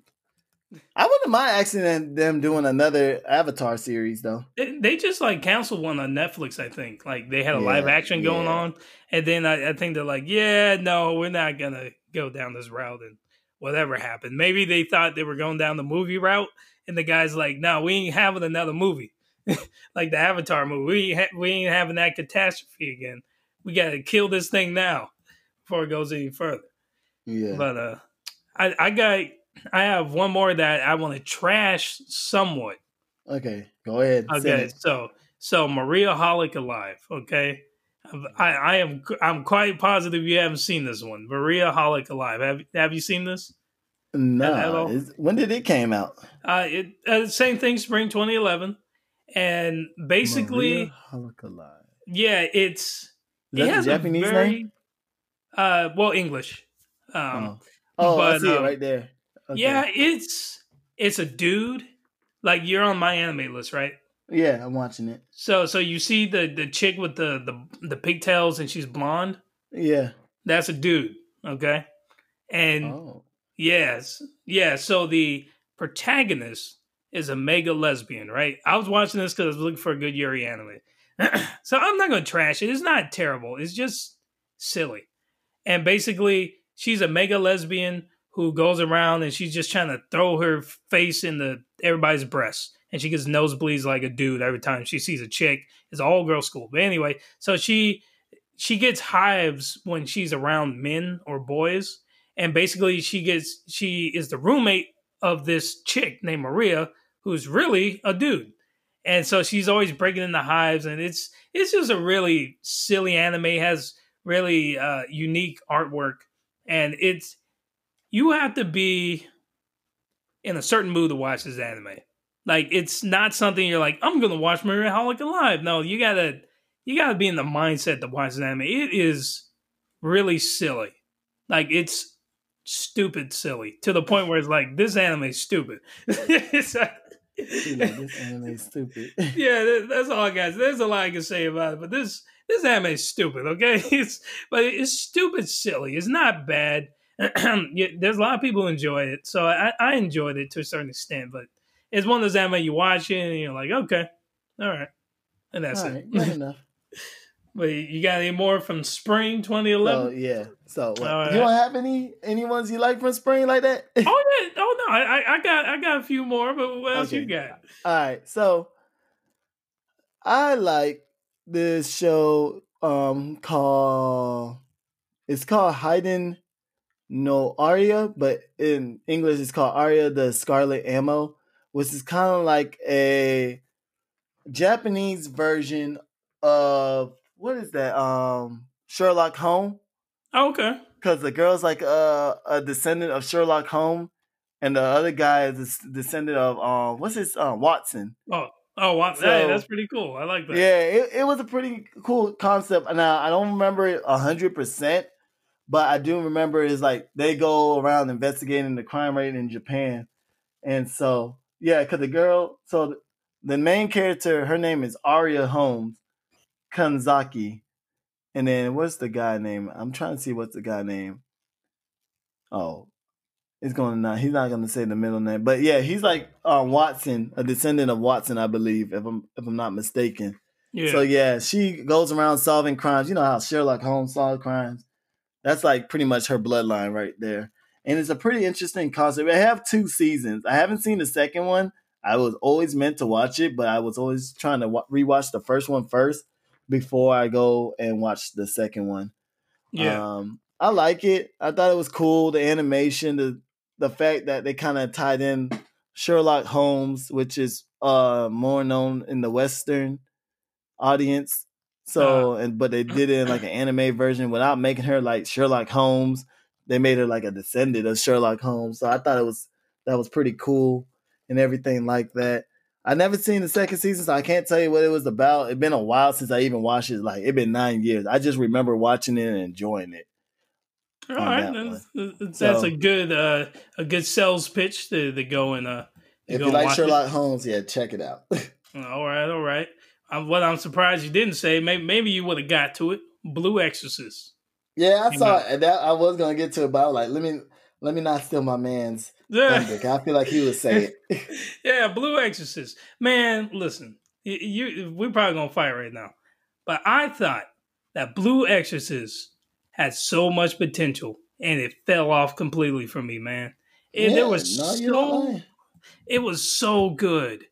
S2: I wouldn't mind asking them doing another Avatar series though.
S3: They just like canceled one on Netflix, I think. Like they had a yeah, live action going yeah. on, and then I, I, think they're like, "Yeah, no, we're not gonna go down this route." And whatever happened, maybe they thought they were going down the movie route, and the guy's like, "No, we ain't having another movie." like the Avatar movie. We ha- we ain't having that catastrophe again. We got to kill this thing now before it goes any further. Yeah. But uh, I I got I have one more that I want to trash somewhat.
S2: Okay, go ahead.
S3: Okay, so so Maria Holic Alive. Okay, I I am I'm quite positive you haven't seen this one. Maria Holic Alive. Have Have you seen this?
S2: No. When did it came out?
S3: Uh, it uh, same thing, spring 2011 and basically, yeah, it's
S2: Is it has Japanese very, name.
S3: Uh, well, English. Um,
S2: oh, oh but, I see um, it right there.
S3: Okay. Yeah, it's it's a dude. Like you're on my anime list, right?
S2: Yeah, I'm watching it.
S3: So, so you see the the chick with the the the pigtails and she's blonde.
S2: Yeah,
S3: that's a dude. Okay, and oh. yes, yeah. So the protagonist is a mega lesbian, right? I was watching this because I was looking for a good Yuri anime. so I'm not going to trash it. It's not terrible. It's just silly. And basically, she's a mega lesbian who goes around and she's just trying to throw her face in the everybody's breast. And she gets nosebleeds like a dude every time she sees a chick. It's all girl school. But anyway, so she she gets hives when she's around men or boys. And basically she gets she is the roommate of this chick named Maria who's really a dude. And so she's always breaking in the hives and it's it's just a really silly anime has really uh, unique artwork and it's you have to be in a certain mood to watch this anime. Like it's not something you're like I'm to watch Maria Holic Alive. No, you got to you got to be in the mindset to watch this anime. It is really silly. Like it's stupid silly to the point where it's like this anime is stupid. it's like,
S2: you know, this anime is stupid.
S3: yeah, that's all, guys. There's a lot I can say about it, but this this anime is stupid. Okay, it's but it's stupid silly. It's not bad. There's a lot of people who enjoy it, so I, I enjoyed it to a certain extent. But it's one of those anime you watch it and you're like, okay, all right, and that's all it. Right, enough. But you got any more from spring 2011?
S2: Oh yeah. So right. you don't have any any ones you like from spring like that?
S3: oh yeah. Oh no. I I got I got a few more. But what else okay. you got?
S2: All right. So I like this show um called it's called Hidan no Aria, but in English it's called Aria the Scarlet Ammo, which is kind of like a Japanese version of what is that? Um, Sherlock Holmes.
S3: Oh, okay.
S2: Because the girl's like a, a descendant of Sherlock Holmes, and the other guy is a descendant of um, what's his um, Watson.
S3: Oh, oh, Watson. So, hey, that's pretty cool. I like that.
S2: Yeah, it, it was a pretty cool concept. Now I don't remember it hundred percent, but I do remember is like they go around investigating the crime rate in Japan, and so yeah, because the girl, so the main character, her name is Aria Holmes Kanzaki, and then what's the guy name? I'm trying to see what's the guy name. Oh, it's going to not. He's not going to say the middle name, but yeah, he's like uh, Watson, a descendant of Watson, I believe, if I'm if I'm not mistaken. Yeah. So yeah, she goes around solving crimes. You know how Sherlock Holmes solved crimes. That's like pretty much her bloodline right there. And it's a pretty interesting concept. I have two seasons. I haven't seen the second one. I was always meant to watch it, but I was always trying to rewatch the first one first before I go and watch the second one. Yeah. Um, I like it. I thought it was cool. The animation, the the fact that they kind of tied in Sherlock Holmes, which is uh more known in the Western audience. So uh, and but they did it in like an anime version without making her like Sherlock Holmes. They made her like a descendant of Sherlock Holmes. So I thought it was that was pretty cool and everything like that. I never seen the second season, so I can't tell you what it was about. It's been a while since I even watched it. Like it's been nine years. I just remember watching it and enjoying it.
S3: All right, that that's, that's so, a good uh, a good sales pitch to, to go and uh.
S2: If you like Sherlock it. Holmes, yeah, check it out.
S3: all right, all right. I'm, what I'm surprised you didn't say, maybe, maybe you would have got to it. Blue Exorcist.
S2: Yeah, I you saw know. That I was gonna get to it, but like, let me let me not steal my man's thunder. I feel like he would say
S3: it. yeah, Blue Exorcist. Man, listen, you, you we're probably gonna fight right now, but I thought that Blue Exorcist had so much potential, and it fell off completely for me, man. And yeah, it was no, so, it was so good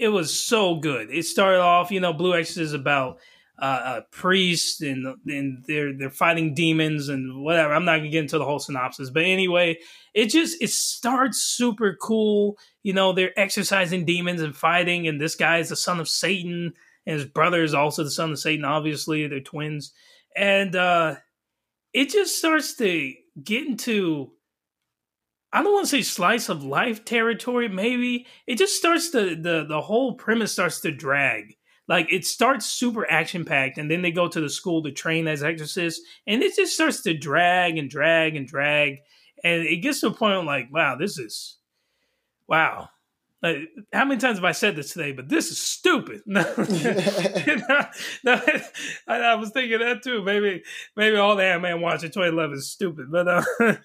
S3: it was so good. It started off, you know, Blue Exorcist is about uh, a priest and and they're they're fighting demons and whatever. I'm not gonna get into the whole synopsis, but anyway, it just it starts super cool. You know, they're exercising demons and fighting, and this guy is the son of Satan, and his brother is also the son of Satan. Obviously, they're twins, and uh, it just starts to get into I don't want to say slice of life territory, maybe. It just starts to the the whole premise starts to drag. Like it starts super action packed, and then they go to the school to train as exorcists, and it just starts to drag and drag and drag, and it gets to a point like, wow, this is wow. Like, how many times have I said this today? But this is stupid. No, no, no I, I, was thinking that too. Maybe, maybe all the anime watching 2011 is stupid. But uh,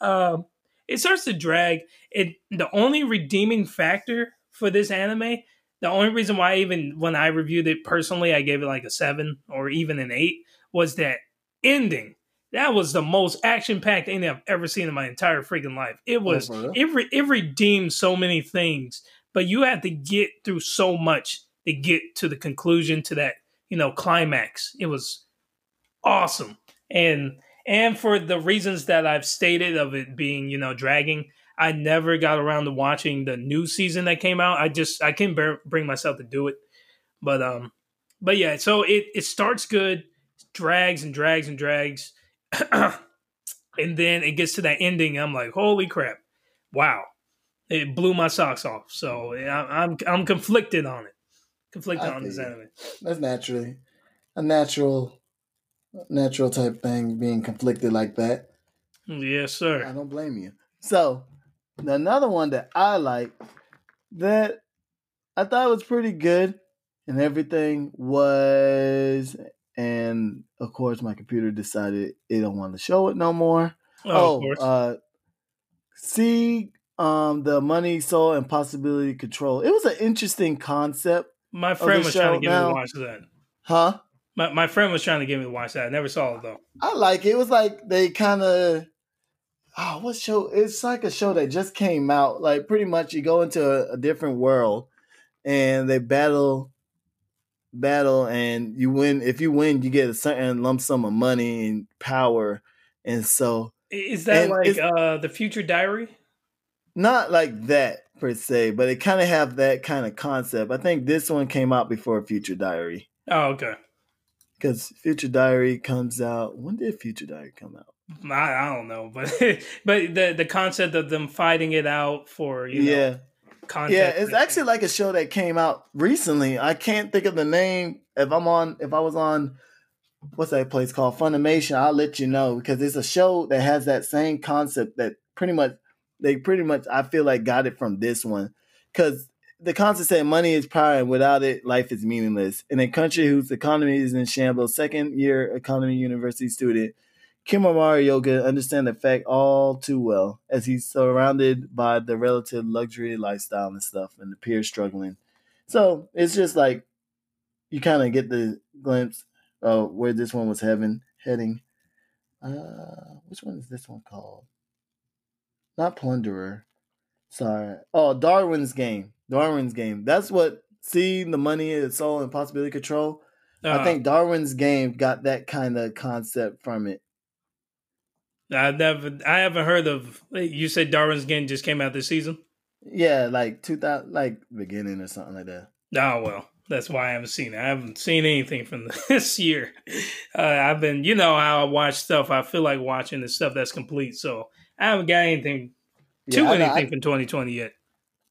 S3: um, it starts to drag. It the only redeeming factor for this anime, the only reason why even when I reviewed it personally, I gave it like a seven or even an eight, was that ending. That was the most action packed ending I've ever seen in my entire freaking life. It oh, was oh, it, re, it redeemed so many things, but you had to get through so much to get to the conclusion to that you know climax. It was awesome, and and for the reasons that I've stated of it being, you know, dragging, I never got around to watching the new season that came out. I just I couldn't bear, bring myself to do it. But um, but yeah, so it it starts good, drags and drags and drags, and then it gets to that ending. I'm like, holy crap, wow, it blew my socks off. So I, I'm I'm conflicted on it, conflicted I on this anime.
S2: That's naturally a natural natural type thing being conflicted like that.
S3: Yes, sir.
S2: I don't blame you. So, another one that I like that I thought was pretty good and everything was and of course my computer decided it don't want to show it no more. Oh, oh uh see um the money soul and possibility control. It was an interesting concept.
S3: My friend was trying to get now, me to watch that.
S2: Huh?
S3: My my friend was trying to get me to watch that. I never saw it though.
S2: I like it. It was like they kind of oh, what show? It's like a show that just came out. Like pretty much, you go into a, a different world, and they battle, battle, and you win. If you win, you get a certain lump sum of money and power, and so
S3: is that like uh the Future Diary?
S2: Not like that per se, but it kind of have that kind of concept. I think this one came out before Future Diary.
S3: Oh, okay
S2: because Future Diary comes out. When did Future Diary come out?
S3: I, I don't know, but but the the concept of them fighting it out for you yeah. know
S2: yeah, it's actually like a show that came out recently. I can't think of the name. If I'm on, if I was on what's that place called Funimation, I'll let you know because it's a show that has that same concept that pretty much they pretty much I feel like got it from this one because the concept said money is power and without it life is meaningless. In a country whose economy is in shambles, second year economy university student Kimimaro Yoga understand the fact all too well as he's surrounded by the relative luxury lifestyle and stuff and the peers struggling. So it's just like you kind of get the glimpse of where this one was heaven heading. Uh, which one is this one called? Not Plunderer. Sorry. Oh, Darwin's Game. Darwin's Game. That's what seeing the money, the soul, and possibility control. Uh, I think Darwin's Game got that kind of concept from it.
S3: I never, I haven't heard of. You said Darwin's Game just came out this season.
S2: Yeah, like two thousand, like beginning or something like that.
S3: Oh well, that's why I haven't seen it. I haven't seen anything from this year. Uh, I've been, you know, how I watch stuff. I feel like watching the stuff that's complete. So I haven't got anything to yeah, anything I, from 2020 yet.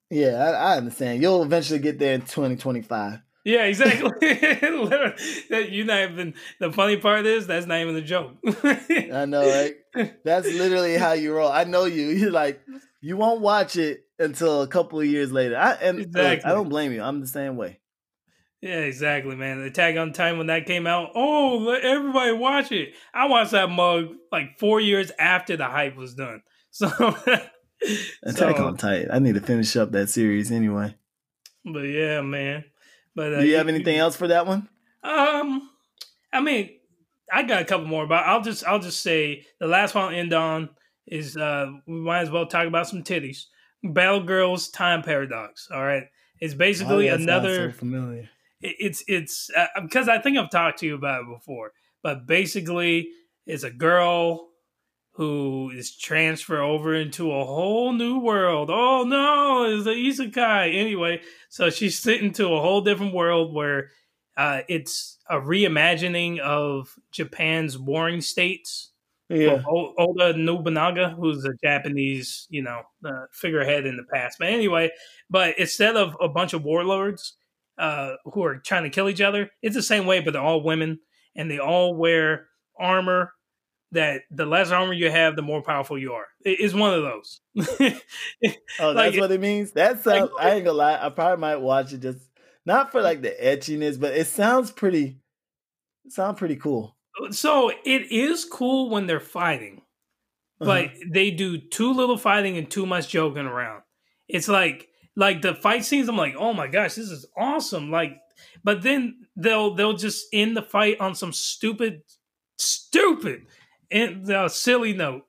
S2: Yeah, I, I, understand. You'll eventually get there in 2025.
S3: Yeah, exactly. you not even the funny part is that's not even a joke.
S2: I know, right? That's literally how you roll. I know you. You're like you won't watch it until a couple of years later. I and exactly. I don't blame you. I'm the same way.
S3: Yeah, exactly, man. The Attack on Titan when that came out, oh, let everybody watch it. I watched that mug like four years after the hype was done. So
S2: Attack so, on Titan. I need to finish up that series anyway.
S3: But yeah, man. But
S2: uh, do you have anything else for that one?
S3: Um, I mean, I got a couple more, but I'll just I'll just say the last one I'll end on is uh we might as well talk about some titties. Battle Girls Time Paradox. All right, it's basically oh, another
S2: so familiar.
S3: It's it's uh, because I think I've talked to you about it before, but basically it's a girl who is transferred over into a whole new world. Oh no, it's an isekai. Anyway, so she's sent into a whole different world where uh, it's a reimagining of Japan's warring states.
S2: Yeah,
S3: Oda Nobunaga, who's a Japanese, you know, uh, figurehead in the past. But anyway, but instead of a bunch of warlords uh, who are trying to kill each other, it's the same way, but they're all women and they all wear armor that the less armor you have, the more powerful you are. It's one of those.
S2: oh, like, that's what it means. That's like, I ain't gonna lie. I probably might watch it just not for like the ecchiness, but it sounds pretty. It sounds pretty cool.
S3: So it is cool when they're fighting, but uh-huh. they do too little fighting and too much joking around. It's like like the fight scenes. I'm like, oh my gosh, this is awesome. Like, but then they'll they'll just end the fight on some stupid stupid in the uh, silly note.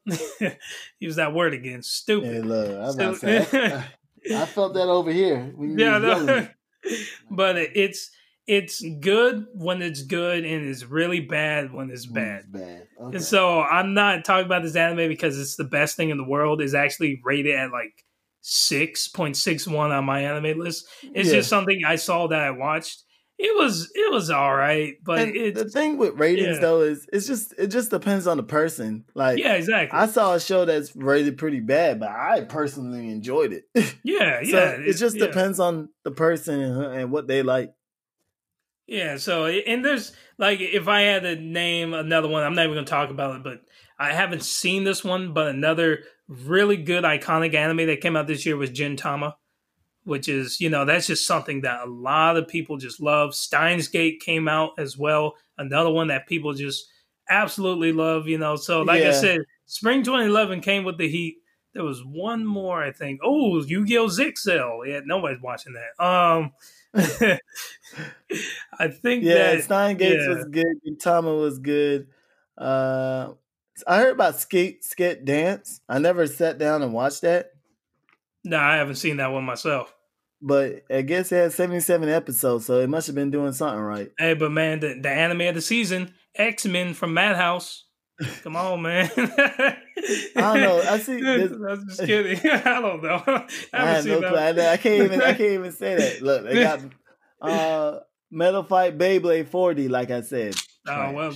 S3: Use that word again. Stupid.
S2: Hey, look, I'm say, I, I, felt that over here.
S3: yeah, no. but it's it's good when it's good and it's really bad when it's bad. It's bad. Okay. And so I'm not talking about this anime because it's the best thing in the world. It's actually rated at like six point six one on my anime list. It's yeah. just something I saw that I watched it was it was all right, but
S2: the thing with ratings yeah. though is it's just it just depends on the person. Like
S3: yeah, exactly.
S2: I saw a show that's rated pretty bad, but I personally enjoyed it.
S3: Yeah,
S2: so
S3: yeah.
S2: It, just yeah. depends on the person and what they like.
S3: Yeah. So and there's like if I had to name another one, I'm not even gonna talk about it, but I haven't seen this one, but another really good iconic anime that came out this year was Gintama which is, you know, that's just something that a lot of people just love. Steins Gate came out as well, another one that people just absolutely love, you know. So, like yeah. I said, spring 2011 came with the heat. There was one more, I think. Oh, Yu Gi Oh! Zexal. Yeah, nobody's watching that. Um, I think
S2: yeah,
S3: that,
S2: Steins Gate yeah. was good. Tama was good. Uh, I heard about Sket Sket Dance. I never sat down and watched that.
S3: No, I haven't seen that one myself.
S2: But I guess it had 77 episodes, so it must have been doing something right.
S3: Hey, but man, the, the anime of the season, X Men from Madhouse. Come on, man.
S2: I don't know. I see.
S3: This, I'm just kidding. I don't know. I,
S2: I have no clue. I, I, can't even. I can't even say that. Look, they got uh, Metal Fight Beyblade 4D. Like I said.
S3: Oh well,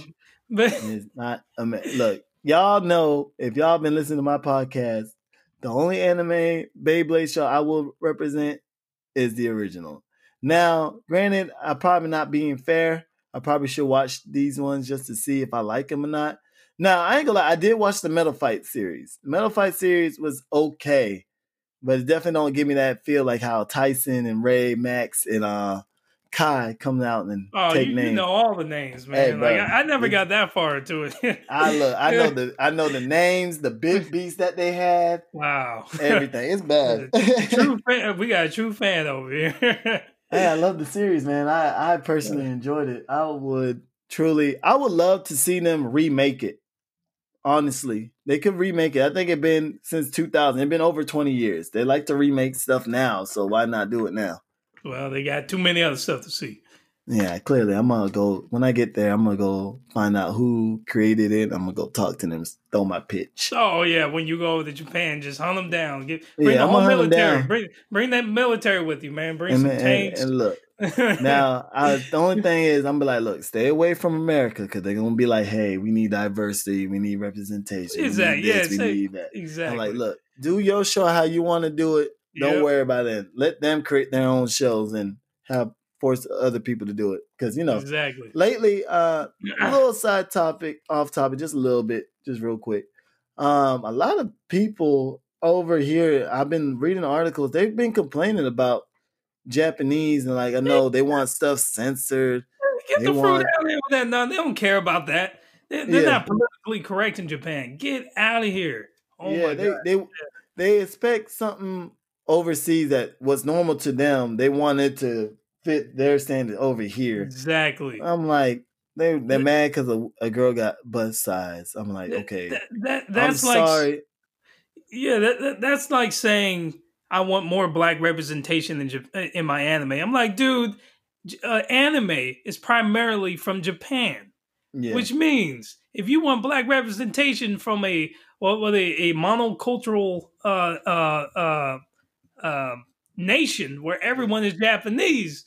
S2: but it's not. I look, y'all know if y'all been listening to my podcast, the only anime Beyblade show I will represent is the original. Now, granted, I'm probably not being fair, I probably should watch these ones just to see if I like them or not. Now, I ain't gonna lie, I did watch the Metal Fight series. Metal Fight series was okay, but it definitely don't give me that feel like how Tyson and Ray, Max, and uh Kai coming out and
S3: Oh,
S2: take
S3: you,
S2: names.
S3: you know all the names,
S2: Hey,
S3: man. like
S2: bro.
S3: I, I never got that far into it.
S2: I look, I know the I know the names, the big beats that they had,
S3: wow.
S2: everything. It's bad.
S3: true fan. We got a true fan over here.
S2: Hey, I love the series, man. I I personally enjoyed it. I would truly, I would love to see them remake it. Honestly, they could remake it. I think it's been since 2000. It's been over 20 years. They like to remake stuff now, so why not do it now?
S3: Well, they got too many other stuff to see.
S2: Yeah, clearly, I'm gonna go when I get there. I'm gonna go find out who created it. I'm gonna go talk to them, throw my pitch.
S3: Oh yeah, when you go over to Japan, just hunt them down. Get bring
S2: Yeah,
S3: the
S2: I'm
S3: whole
S2: gonna hunt 'em
S3: military. Bring bring that military with you, man. Bring
S2: And,
S3: some
S2: and-
S3: tanks.
S2: and look, now I, the only thing is i'm gonna be like look stay away from america because they're gonna be like hey we need diversity we need representation
S3: Exactly,
S2: we need
S3: yeah,
S2: we
S3: say-
S2: need that
S3: exactly.
S2: i'm like look do your show how you want to do it don't
S3: Yep.
S2: worry about it let them create their own shows and have force other people to do it because you know
S3: exactly.
S2: lately uh a little side topic off topic just a little bit just real quick um a lot of people over here i've been reading articles they've been complaining about japanese and like i know they want stuff censored
S3: Get
S2: They
S3: the fruit out of here with that. No, they don't care about that. They, they're
S2: Yeah.
S3: not politically correct in Japan. Get out of here. Oh
S2: yeah
S3: my
S2: they,
S3: god.
S2: they they expect something overseas that was normal to them they wanted to fit their standard over here
S3: Exactly.
S2: i'm like they, they're mad because a, a girl got butt size i'm like okay
S3: That, that, that's
S2: i'm
S3: like
S2: sorry
S3: yeah. That, that, that's like saying I want more black representation in in my anime. I'm like, dude, uh, anime is primarily from Japan.
S2: yeah
S3: Which means if you want black representation from a well, what a, a monocultural uh, uh, uh, nation where everyone is Japanese,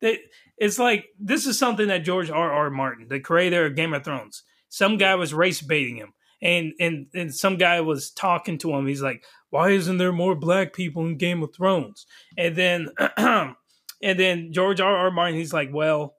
S3: that it's like this is something that George R. R. Martin, the creator of Game of Thrones, some guy was race baiting him, and and and some guy was talking to him. He's like, "Why isn't there more black people in Game of Thrones?" And then and then George R. R. Martin, he's like, "Well."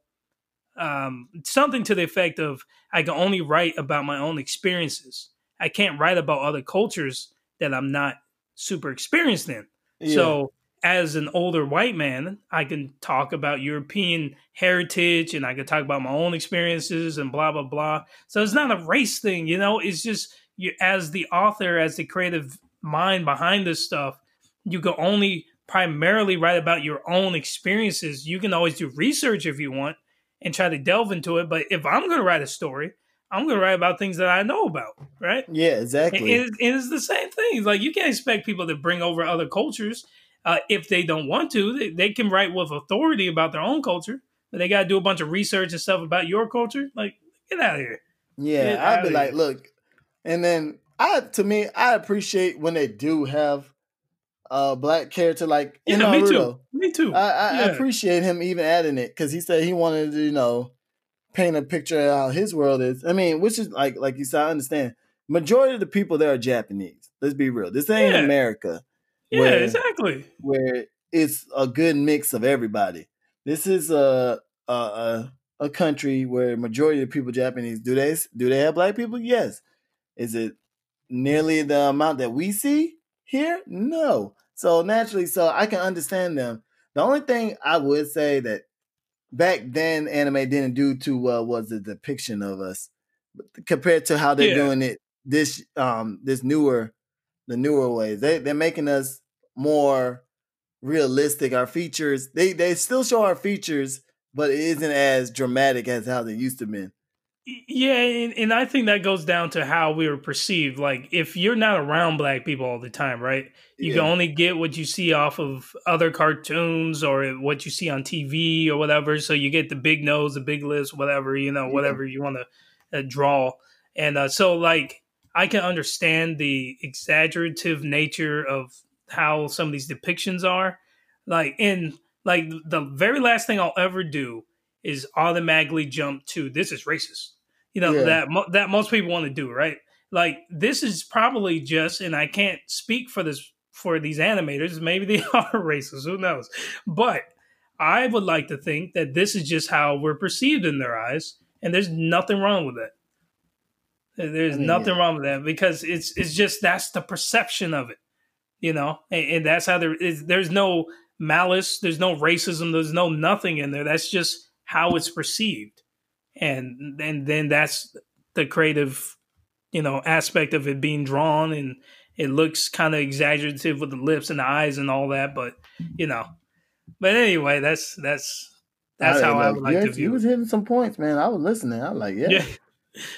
S3: um, something to the effect of I can only write about my own experiences. I can't write about other cultures that I'm not super experienced in. So, as an older white man, I can talk about European heritage and I can talk about my own experiences and blah blah blah. So it's not a race thing, you know. It's just you as the author, as the creative mind behind this stuff, you can only primarily write about your own experiences. You can always do research if you want and try to delve into it. But if I'm going to write a story, I'm going to write about things that I know about, right?
S2: yeah exactly
S3: it, it is the same thing. Like you can't expect people to bring over other cultures uh, if they don't want to. They, they can write with authority about their own culture, but they got to do a bunch of research and stuff about your culture. Like, get out of here.
S2: Yeah, I'd be like,
S3: here.
S2: look, and then I to me, I appreciate when they do have a black character like
S3: Yeah,
S2: in
S3: me
S2: Naruto.
S3: too. Me too.
S2: I, I, I appreciate him even adding it because he said he wanted to, you know, paint a picture of how his world is. I mean, which is like, like you said, I understand. Majority of the people there are Japanese. Let's be real. This ain't
S3: Yeah.
S2: America
S3: yeah,
S2: where-
S3: exactly.
S2: where it's a good mix of everybody. This is a a a, a country where majority of people Japanese. Do they do they have black people? Yes. Is it nearly the amount that we see here? No. So naturally, so I can understand them. The only thing I would say that back then anime didn't do too well was the depiction of us compared to how they're
S3: Yeah.
S2: doing it this um this newer the newer ways. They they're making us more realistic. Our features they they still show our features, but it isn't as dramatic as how they used to be.
S3: Yeah, and, and I think that goes down to how we were perceived. Like, if you're not around black people all the time, right? You
S2: Yeah.
S3: can only get what you see off of other cartoons or what you see on TV or whatever. So you get the big nose, the big lips, whatever, you know,
S2: Yeah.
S3: whatever you want to uh, draw. And uh, so, like, I can understand the exaggerative nature of how some of these depictions are. Like, in like the very last thing I'll ever do is automatically jump to this is racist. You know
S2: Yeah.
S3: that mo- that most people want to do, right? Like this is probably just, and I can't speak for this for these animators. Maybe they are racist. Who knows? But I would like to think that this is just how we're perceived in their eyes, and there's nothing wrong with it. There's
S2: I mean,
S3: nothing
S2: yeah.
S3: wrong with that because it's it's just that's the perception of it, you know, and, and that's how there is. There's no malice, there's no racism, there's no nothing in there. That's just how it's perceived, and and then that's the creative, you know, aspect of it being drawn, and it looks kind of exaggerative with the lips and the eyes and all that, but you know, but anyway, that's that's that's how I would like
S2: you,
S3: to
S2: you
S3: view
S2: was hitting some points, man. I was listening. I was like, yeah,
S3: Yeah.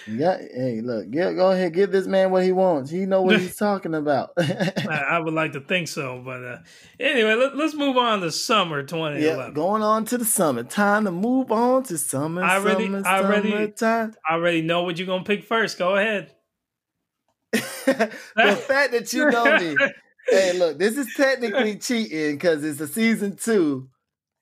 S2: Yeah. Hey, look, get, go ahead, give this man what he wants. He know what he's talking about.
S3: I, I would like to think so, but uh, anyway, let, let's move on to summer 2011.
S2: yeah, going on to the summer. Time to move on to summer.
S3: I already-
S2: summer,
S3: I already-. I already know what you're gonna pick first. Go ahead.
S2: the fact that you know me. hey, look, this is technically cheating because it's a season two.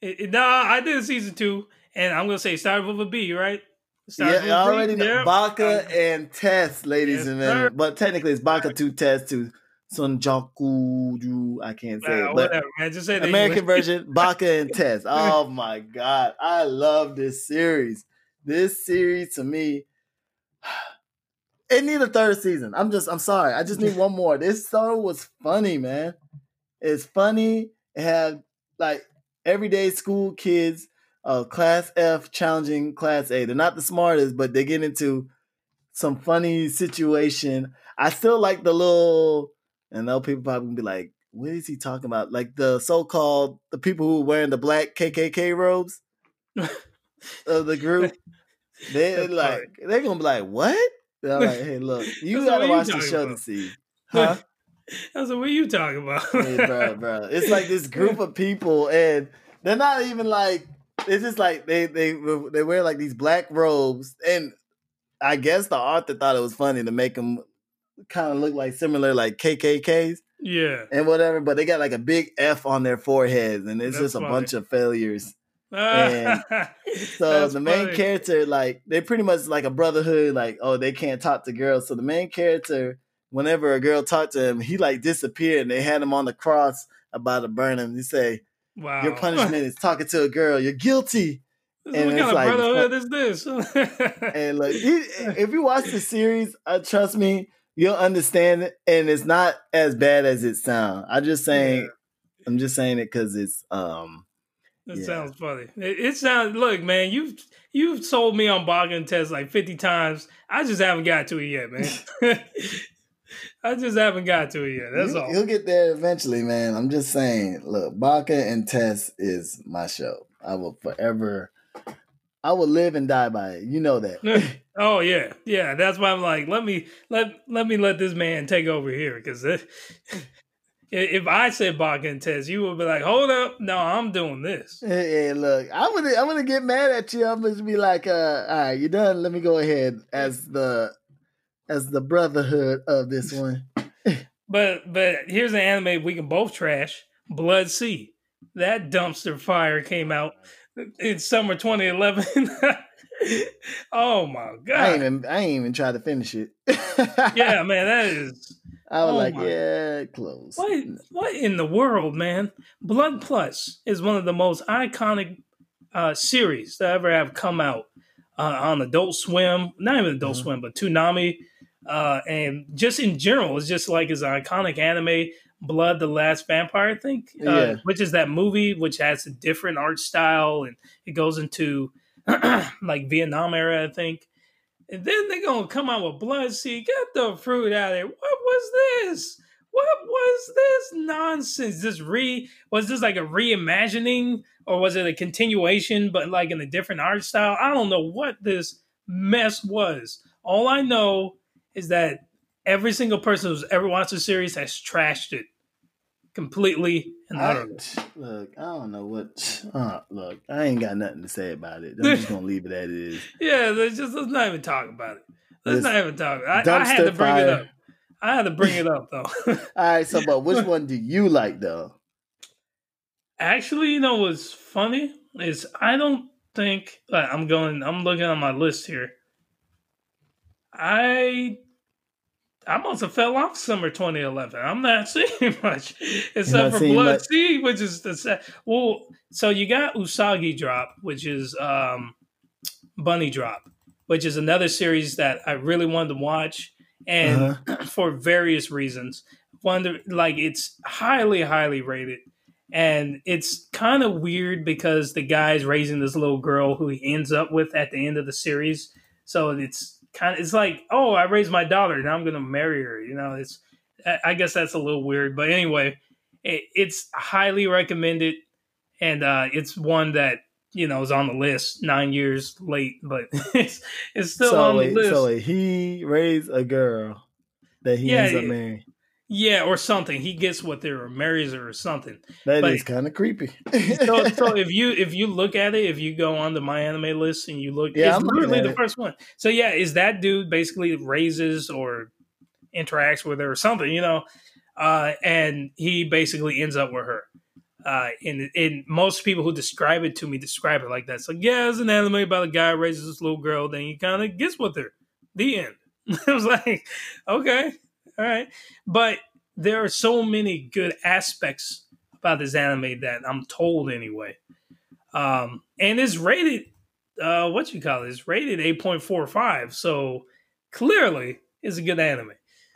S3: It, it- nah, I did season two, and I'm gonna say it started with a B, right? It started with a
S2: Yeah, I
S3: B,
S2: already know.
S3: yep.
S2: Baka and Test, ladies
S3: Yes,
S2: and
S3: sir.
S2: men. But technically, it's Baka to Test to Sunjaku. I can't say
S3: Nah,
S2: it, but
S3: whatever, man. Just say the
S2: American
S3: English.
S2: version, Baka and Test. Oh my god, I love this series. This series to me, it need a third season. I'm just, I'm sorry, I just need one more. This show was funny, man. It's funny. It had like everyday school kids, uh, class F challenging class A. They're not the smartest, but they get into some funny situation. I still like the little, and now people probably gonna be like, what is he talking about? Like the so-called the people who were wearing the black KKK robes of the group. They
S3: That's
S2: like they're gonna be like, what? They're like, hey, look, you gotta watch the show
S3: about.
S2: to see, huh?
S3: I was like, what are you talking about?
S2: hey, bro, bro. It's like this group of people, and they're not even like. It's just like they they they wear like these black robes, and I guess the author thought it was funny to make them kind of look like similar like KKKs
S3: yeah.
S2: and whatever, but they got like a big F on their foreheads, and it's
S3: That's
S2: just a
S3: funny.
S2: bunch of failures. And So the main
S3: funny.
S2: character, like, they pretty much like a brotherhood, like, oh, they can't talk to girls. So the main character, whenever a girl talked to him, he like disappeared and they had him on the cross about to burn him. He say,
S3: Wow.
S2: Your punishment is talking to a girl. You're guilty.
S3: what
S2: and
S3: kind
S2: it's
S3: of
S2: like-
S3: brotherhood is this?
S2: And like if you watch the series, uh, trust me, you'll understand it. And it's not as bad as it sounds. I'm just saying,
S3: Yeah.
S2: I'm just saying it because it's um
S3: That
S2: Yeah.
S3: sounds funny. It, it sounds. Look, man, you've you've sold me on Boggin test like fifty times. I just haven't got to it yet, man. I just haven't got to it yet. That's
S2: you,
S3: all.
S2: You'll get there eventually, man. I'm just saying. Look, Baka and Test is my show. I will forever. I will live and die by it. You know that.
S3: oh yeah, yeah. That's why I'm like, let me let let me let this man take over here because if I said and Test, you would be like, hold up, no, I'm doing this.
S2: Hey, hey, look, I'm gonna I'm gonna get mad at you. I'm gonna be like, uh, all right, you done. Let me go ahead as the as the brotherhood of this one.
S3: But but here's an anime we can both trash. Blood-C. That dumpster fire came out in summer 2011. oh my
S2: I ain't
S3: god.
S2: even I ain't even try to finish it.
S3: Yeah, man, that is
S2: I was
S3: Oh
S2: like,
S3: my-
S2: yeah, close.
S3: what what in the world, man? Blood Plus is one of the most iconic uh series that ever have come out uh, on Adult Swim. Not even Adult
S2: Mhm.
S3: Swim, but Toonami. Uh, and just in general, it's just like an iconic anime. Blood, the Last Vampire, I think, uh,
S2: Yeah.
S3: which is that movie which has a different art style and it goes into like Vietnam era, I think. And then they're gonna come out with Blood-C. Get the fruit out of here. What was this? What was this nonsense? This re was this like a reimagining or was it a continuation but like in a different art style? I don't know what this mess was. All I know is that every single person who's ever watched the series has trashed it completely and
S2: I,
S3: utterly.
S2: look, I don't know what. Uh, look, I ain't got nothing to say about it. I'm just gonna leave it as it is.
S3: Yeah, let's just let's not even talk about it. Let's
S2: This
S3: not even talk. I, I had to bring it up. I had to bring it up though.
S2: All right, so but which one do you like though?
S3: Actually, you know what's funny is I don't think like, I'm going. I'm looking on my list here. I I must have fell off summer 2011. I'm not seeing much except for Blood much. Sea, which is the set. Well, so you got Usagi Drop, which is um, Bunny Drop, which is another series that I really wanted to watch, and uh-huh. for various reasons. Wonder like it's highly, highly rated, and it's kind of weird because the guy's raising this little girl who he ends up with at the end of the series. So it's kind of it's like, oh, I raised my daughter, now I'm going to marry her. You know, it's I guess that's a little weird, but anyway, it, it's highly recommended, and uh, it's one that you know is on the list nine years late, but it's it's still
S2: so
S3: on
S2: wait,
S3: the list.
S2: So wait, he raised a girl that he yeah, ends up marrying.
S3: Yeah, or something. He gets what they were marries her or something.
S2: That but, is kind of creepy.
S3: so, so if you if you look at it, if you go on the my anime list and you look, yeah, it's I'm literally the it. first one. So yeah, is that dude basically raises or interacts with her or something, you know? Uh, and he basically ends up with her. Uh, and, and most people who describe it to me describe it like that. So yeah, it's an anime about a guy raises this little girl, then he kind of gets with her. The end. I was like, okay, all right. But there are so many good aspects about this anime that I'm told anyway. Um, and it's rated, uh, what you call it? It's rated 8.45. So clearly it's a good anime.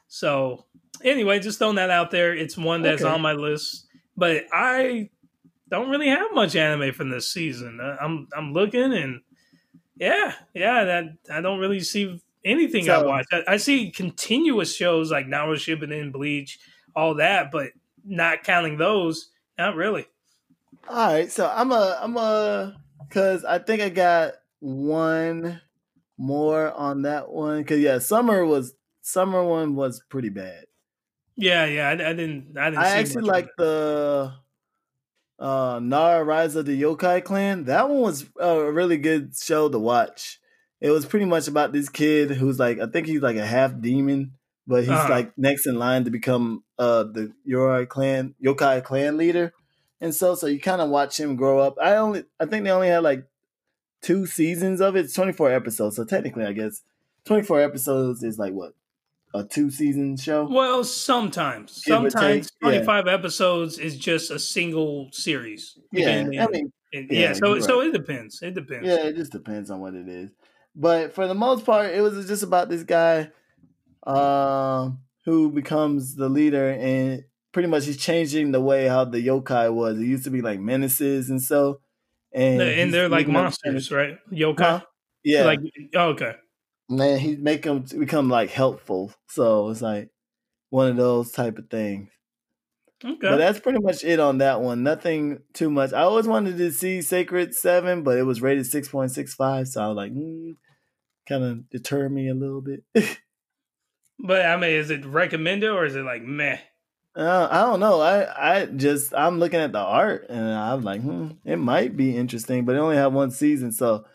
S3: So anyway, just throwing that out there. It's one that's okay. on my list, but I don't really have much anime from this season. I'm I'm looking and yeah, yeah, that I don't really see anything so, I watch. I, I, see continuous shows like Naruto Shippuden, Bleach, all that, but not counting those, not really.
S2: All right, so I'm a I'm a because I think I got one more on that one because yeah, summer was summer one was pretty bad.
S3: Yeah, yeah, I, I didn't. I didn't.
S2: I actually like the uh Nura Rise of the Yokai Clan. That one was a really good show to watch. It was pretty much about this kid who's like I think he's like a half demon, but he's uh-huh. like next in line to become uh the Yokai clan Yokai clan leader. And so so you kind of watch him grow up. I only I think they only had like two seasons of it. It's 24 episodes. So technically I guess 24 episodes is like what? A two season show?
S3: Well, sometimes. Give sometimes 25 yeah. episodes is just a single series.
S2: Yeah. I mean,
S3: yeah, yeah, so right. so it depends. It depends.
S2: Yeah, it just depends on what it is. But for the most part, it was just about this guy uh, who becomes the leader, and pretty much he's changing the way how the yokai was. It used to be like menaces and so,
S3: and and they're like monsters, right? Yokai, huh?
S2: yeah.
S3: Like oh, okay,
S2: man, he make them become like helpful. So it's like one of those type of things. Okay. But that's pretty much it on that one. Nothing too much. I always wanted to see Sacred Seven, but it was rated six point six five, so I was like, mm, kind of deter me a little bit.
S3: but I mean, is it recommended or is it like meh?
S2: Uh, I don't know. I I just I'm looking at the art and I'm like, hmm, it might be interesting, but it only have one season, so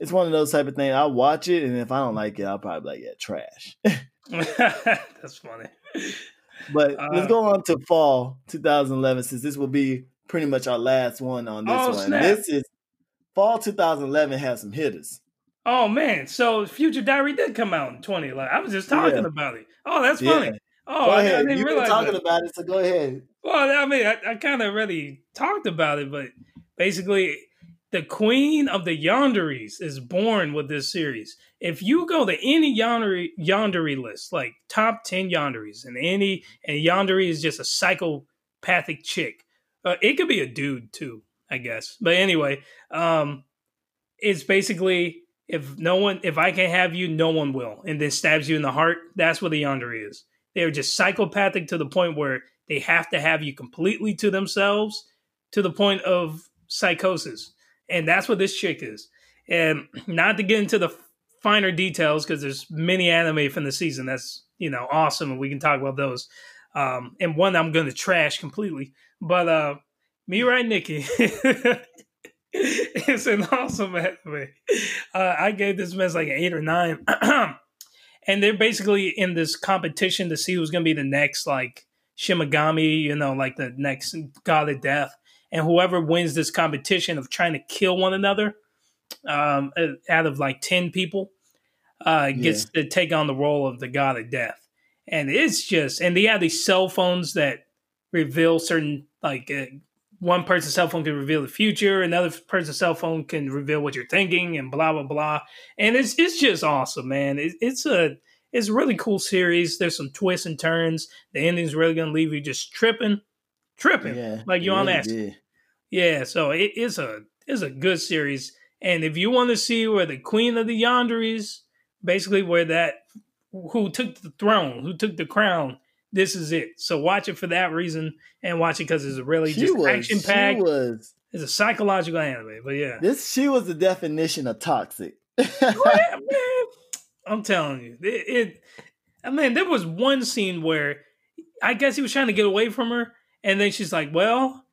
S2: it's one of those type of things. I'll watch it, and if I don't like it, I'll probably like, yeah, trash.
S3: That's funny.
S2: But uh, let's go on to fall 2011 since this will be pretty much our last one on this oh, one. Snap. This is fall 2011 has some hitters.
S3: Oh man, so Future Diary did come out in 2011. I was just talking yeah. about it. Oh, that's funny. Yeah. Oh,
S2: go I, ahead. I didn't You've realize talking that. about it, so go ahead.
S3: Well, I mean, I, I kind of already talked about it, but basically, the queen of the Yanderis is born with this series. If you go to any Yandere, Yandere list, like top 10 Yanderis, and any, and Yandere is just a psychopathic chick. Uh, it could be a dude too, I guess. But anyway, um, it's basically if no one, if I can't have you, no one will, and then stabs you in the heart. That's what the Yandere is. They're just psychopathic to the point where they have to have you completely to themselves, to the point of psychosis and that's what this chick is. And not to get into the finer details because there's many anime from the season that's you know awesome, and we can talk about those. Um, and one I'm going to trash completely, but uh, Mirai Nikki. it's an awesome anime. Uh, I gave this mess like an eight or nine. and they're basically in this competition to see who's going to be the next like Shinigami, you know, like the next god of death and whoever wins this competition of trying to kill one another um, out of like 10 people uh, gets yeah. to take on the role of the god of death and it's just and they have these cell phones that reveal certain like uh, one person's cell phone can reveal the future, another person's cell phone can reveal what you're thinking, and blah blah blah. And it's it's just awesome, man. It, it's a it's a really cool series. There's some twists and turns. The ending's really gonna leave you just tripping, tripping,
S2: Yeah,
S3: like you on acid.
S2: did.
S3: Yeah, so it is a it's a good series. And if you want to see where the Queen of the Yanderis, basically where that who took the throne, who took the crown, this is it. So watch it for that reason, and watch it because it's really
S2: She
S3: just action packed.
S2: was
S3: It's a psychological anime, but yeah.
S2: this. She was the definition of toxic.
S3: Man, I'm telling you, it, it. I mean, there was one scene where I guess he was trying to get away from her, and then she's like, "Well,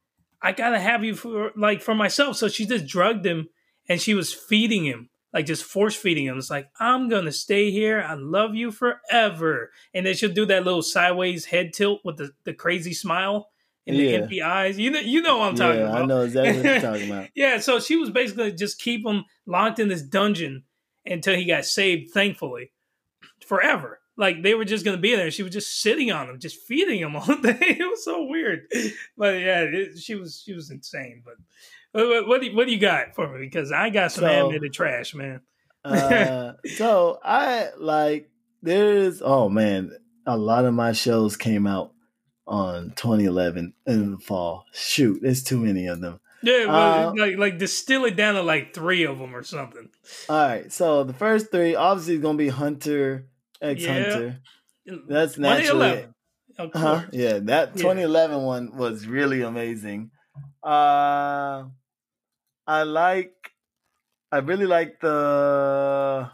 S3: I gotta have you for like for myself." So she just drugged him, and she was feeding him, like just force feeding him. It's like, "I'm gonna stay here. I love you forever," and then she'll do that little sideways head tilt with the, the crazy smile and the
S2: Yeah.
S3: empty eyes. You know, you know what I'm talking
S2: yeah,
S3: about.
S2: I know exactly what you're talking about.
S3: Yeah, so she was basically just keep him locked in this dungeon until he got saved, thankfully, forever. Like they were just gonna be there. She was just sitting on him, just feeding him all day. It was so weird, but yeah, it, she was she was insane. But what, what, what do you, what do you got for me? Because I got some
S2: So-
S3: animated trash, man.
S2: Uh, so I like there's oh man, a lot of my shows came out on 2011 in the fall. Shoot, there's too many of them.
S3: Yeah, well, like like distill it down to like three of them or something.
S2: All right, so the first three obviously is gonna be Hunter x Hunter. That's naturally
S3: 2011, of
S2: Uh-huh. Yeah, that
S3: Yeah.
S2: 2011 one was really amazing. Uh I like I really like the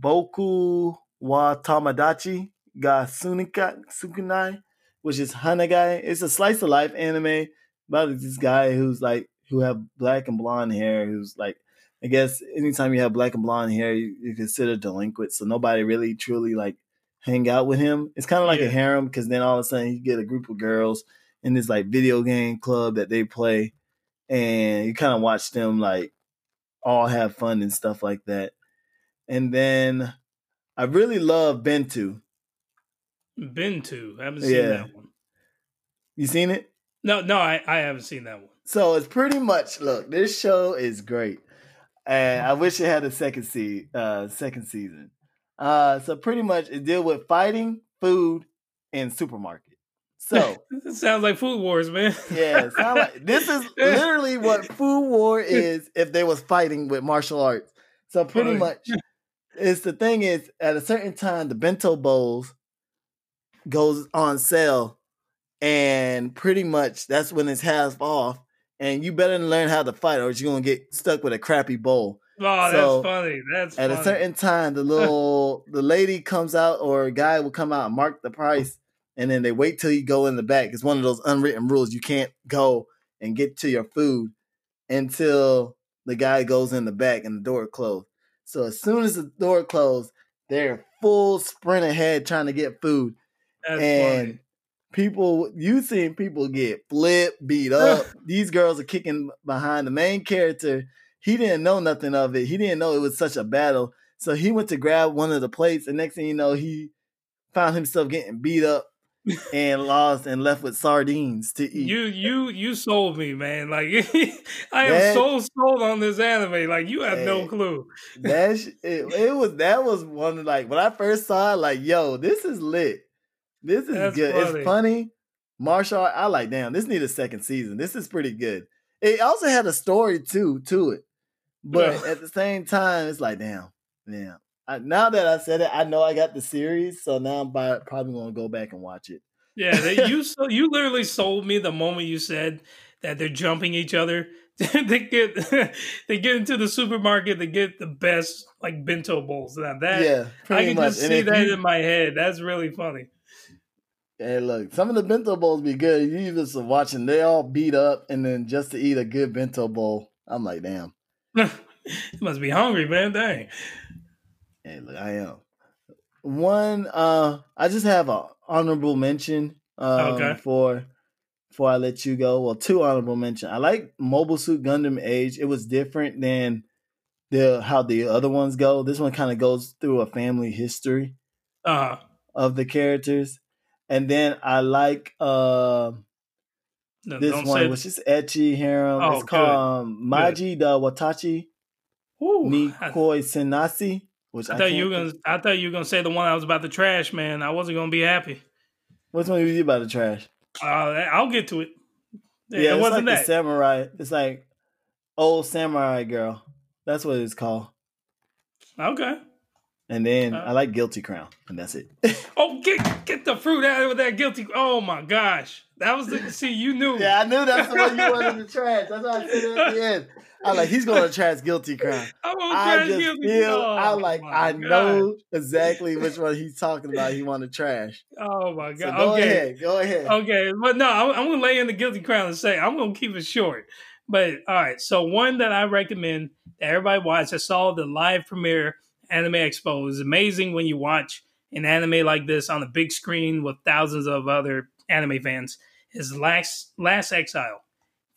S2: Boku wa Tomodachi ga Sunika Sukunai, which is Haganai. It's a slice of life anime about this guy who's like who have black and blonde hair, who's like I guess anytime you have black and blonde hair, you, you consider delinquent. So nobody really truly like hang out with him. It's kind of like
S3: Yeah.
S2: a harem because then all of a sudden you get a group of girls in this like video game club that they play, and you kind of watch them like all have fun and stuff like that. And then I really love Ben-To.
S3: Been to. I haven't seen
S2: Yeah.
S3: that one.
S2: You seen it?
S3: No, no, I, I haven't seen that one.
S2: So it's pretty much look. This show is great, and I wish it had a second se- uh, second season. Uh, so pretty much it deal with fighting, food, and supermarket. So
S3: It sounds like Food Wars, man.
S2: yeah, sound like, this is literally what food war is if they was fighting with martial arts. So pretty much, it's the thing is at a certain time the bento bowls goes on sale, and pretty much that's when it's half off. And you better learn how to fight, or you're gonna get stuck with a crappy bowl.
S3: Oh,
S2: So,
S3: that's funny. That's
S2: At
S3: funny.
S2: a certain time, the little the lady comes out or a guy will come out and mark the price, and then they wait till you go in the back. It's one of those unwritten rules. You can't go and get to your food until the guy goes in the back and the door closed. So as soon as the door closed, they're full sprint ahead trying to get food.
S3: That's
S2: and
S3: funny.
S2: people you seen people get flipped, beat up. These girls are kicking behind the main character. He didn't know nothing of it. He didn't know it was such a battle. So he went to grab one of the plates, and next thing you know, he found himself getting beat up and lost and left with sardines to eat.
S3: You you you sold me, man. Like I am
S2: That-
S3: so sold on this anime. Like you have no clue.
S2: that sh- it, it was that was one of like when I first saw it, like, yo, this is lit. This is
S3: That's
S2: good.
S3: funny.
S2: It's funny. Martial. I like, damn, this need a second season. This is pretty good. It also had a story too to it. But
S3: Yeah.
S2: at the same time, it's like, damn, damn. I, now that I said it, I know I got the series, so now I'm by, probably gonna go back and watch it.
S3: Yeah, they, you so you literally sold me the moment you said that they're jumping each other. they get they get into the supermarket to get the best like bento bowls. Now that
S2: yeah,
S3: I can
S2: much.
S3: just
S2: And
S3: see that
S2: you-
S3: in my head. That's really funny.
S2: Hey, look, some of the bento bowls be good. You just watching, they all beat up, and then just to eat a good bento bowl, I'm like, damn.
S3: you must be hungry, man. Dang.
S2: Hey, look, I am. One, uh, I just have a honorable mention. Um,
S3: Okay.
S2: For before I let you go, well, two honorable mention. I like Mobile Suit Gundam Age. It was different than the how the other ones go. This one kind of goes through a family history.
S3: Uh
S2: of the characters. And then I like uh,
S3: No,
S2: this one, which is Ecchi Harem.
S3: Oh,
S2: it's called um, Maji de Watashi
S3: Ooh,
S2: ni
S3: I,
S2: Senasi. Which I,
S3: I thought you were gonna. I thought you were gonna say the one I was about to trash, man. I wasn't gonna be happy.
S2: Which one was you about to trash?
S3: Uh, I'll get to it.
S2: Yeah,
S3: it wasn't
S2: like
S3: that.
S2: the samurai. It's like old samurai girl. That's what it's called.
S3: okay.
S2: And then
S3: Uh,
S2: I like Guilty Crown, and that's it.
S3: Oh, get get the fruit out of that guilty. Oh my gosh, that was the. See, you knew.
S2: yeah, I knew that's the one you wanted to trash. That's why I said it at the end. I like he's gonna trash Guilty Crown.
S3: I'm gonna
S2: I just
S3: guilty.
S2: feel
S3: Oh,
S2: I like I
S3: God.
S2: know exactly which one he's talking about. He want to trash.
S3: Oh my
S2: So
S3: god.
S2: go
S3: okay.
S2: ahead, go ahead.
S3: Okay, but no, I'm, I'm gonna lay in the guilty crown and say I'm gonna keep it short. But all right, so one that I recommend that everybody watch. I saw the live premiere Anime Expo. It's amazing when you watch an anime like this on a big screen with thousands of other anime fans. Is Last Last Exile.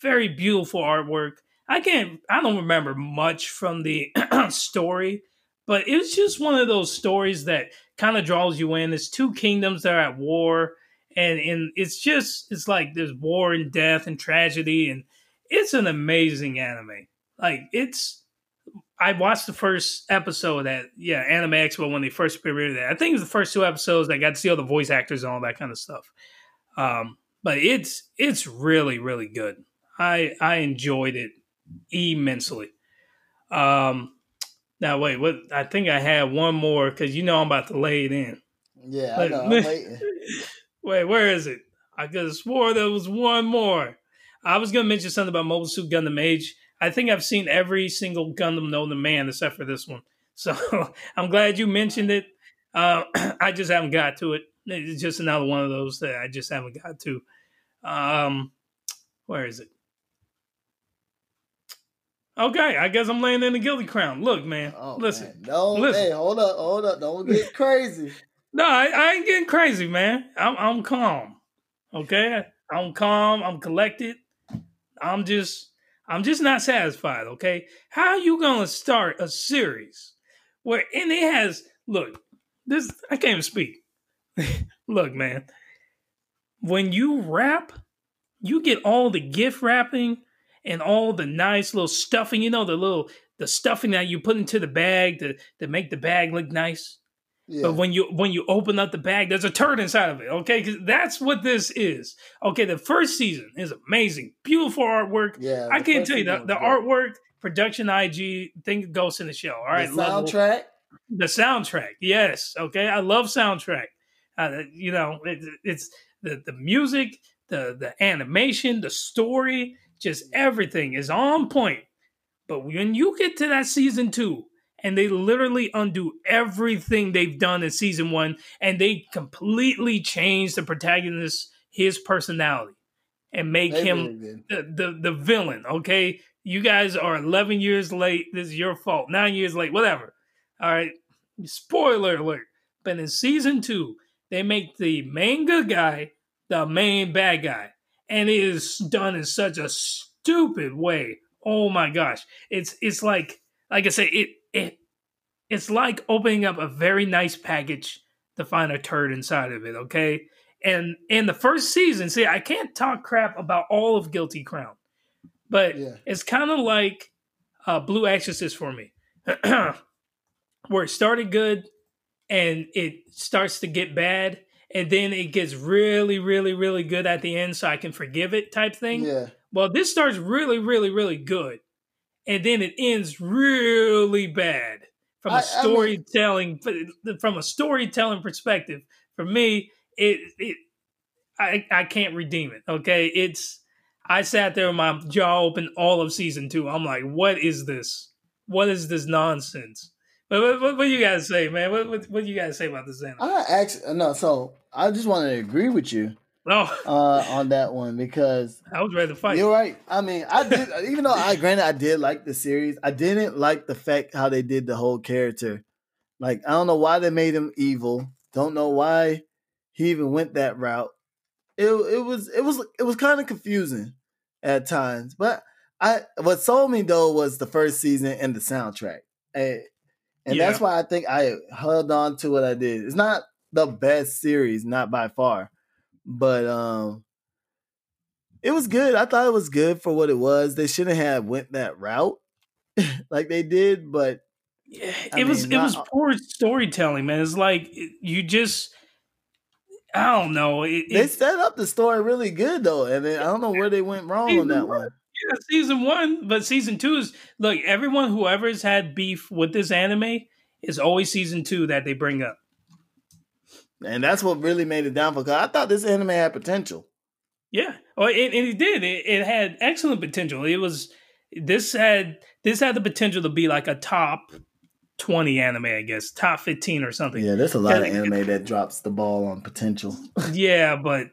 S3: Very beautiful artwork. I can't. I don't remember much from the story, but it was just one of those stories that kind of draws you in. It's two kingdoms that are at war and and it's just it's like there's war and death and tragedy and it's an amazing anime like it's i watched the first episode that yeah anime expo when they first premiered it i think it was the first two episodes i got to see all the voice actors and all that kind of stuff um but it's it's really really good i i enjoyed it immensely um now wait what i think i had one more because you know i'm about to lay it in
S2: Yeah, I know.
S3: Wait, where is it? I could have swore there was one more. I was gonna mention something about Mobile Suit Gundam Age. I think I've seen every single Gundam known to man except for this one. So I'm glad you mentioned it. Uh, I just haven't got to it. It's just another one of those that I just haven't got to. Um, where is it? Okay, I guess I'm laying in the guilty crown. Look, man,
S2: Oh,
S3: listen.
S2: man. Don't
S3: listen.
S2: hey, hold up, hold up. Don't get crazy.
S3: No, I, I ain't getting crazy, man. I'm I'm calm. Okay? I'm calm, I'm collected. I'm just I'm just not satisfied, okay? How you gonna start a series where and it has look, this I can't even speak. look, man. When you wrap, you get all the gift wrapping and all the nice little stuffing, you know, the little the stuffing that you put into the bag to, to make the bag look nice.
S2: Yeah.
S3: But when you when you open up the bag, there's a turd inside of it. Okay, because that's what this is. Okay, the first season is amazing, beautiful artwork.
S2: yeah.
S3: I can't tell you the, the artwork, production, IG, think Ghost in the Shell. All right,
S2: the
S3: level-
S2: soundtrack.
S3: the soundtrack. Yes, okay, I love soundtrack. Uh, you know, it, it's the the music, the the animation, the story, just everything is on point. But when you get to that season two, and they literally undo everything they've done in season one, and they completely change the protagonist, his personality, and make
S2: They
S3: him
S2: really
S3: the, the the villain. Okay, you guys are 11 years late. This is your fault. Nine years late. Whatever. All right. Spoiler alert. But in season two, they make the main good guy the main bad guy, and it is done in such a stupid way. Oh my gosh! It's it's like like I say it it it's like opening up a very nice package to find a turd inside of it. Okay. And in the first season, see, I can't talk crap about all of Guilty Crown, but
S2: Yeah.
S3: it's kind of like uh, Blue Exorcist for me, where it started good and it starts to get bad, and then it gets really, really, really good at the end, so I can forgive it type thing.
S2: Yeah.
S3: Well, this starts really, really, really good, and then it ends really bad from a
S2: I- I mean-
S3: storytelling from a storytelling perspective. For me, it it I I can't redeem it. Okay, it's I sat there with my jaw open all of season two. I'm like, what is this? What is this nonsense? What, what, what you guys say, man? What, what what you guys say about this anime?
S2: I actually no. So I just wanted to agree with you
S3: oh,
S2: uh, on that one because
S3: I was ready to fight.
S2: You're right. I mean, I did, even though I granted I did like the series, I didn't like the fact how they did the whole character. Like, I don't know why they made him evil. Don't know why he even went that route. It it was it was it was kind of confusing at times. But I what sold me though was the first season and the soundtrack. And, and that's why I think I held on to what I did. It's not the best series, not by far, but um, it was good. I thought it was good for what it was. They shouldn't have went that route like they did, but
S3: Yeah, it was
S2: mean,
S3: it was poor storytelling, man. It's like you just I don't know. It,
S2: they
S3: it,
S2: set up the story really good though, and I don't know where they went wrong on that one.
S3: Yeah, season one, but season two is look. Everyone whoever's had beef with this anime is always season two that they bring up.
S2: And that's what really made it down for. Cause I thought this anime had potential.
S3: Yeah, well, it, and it did. It, it had excellent potential. It was this had this had the potential to be like a top twenty anime, I guess, top fifteen or something.
S2: Yeah, there's a lot of anime that drops the ball on potential.
S3: Yeah, but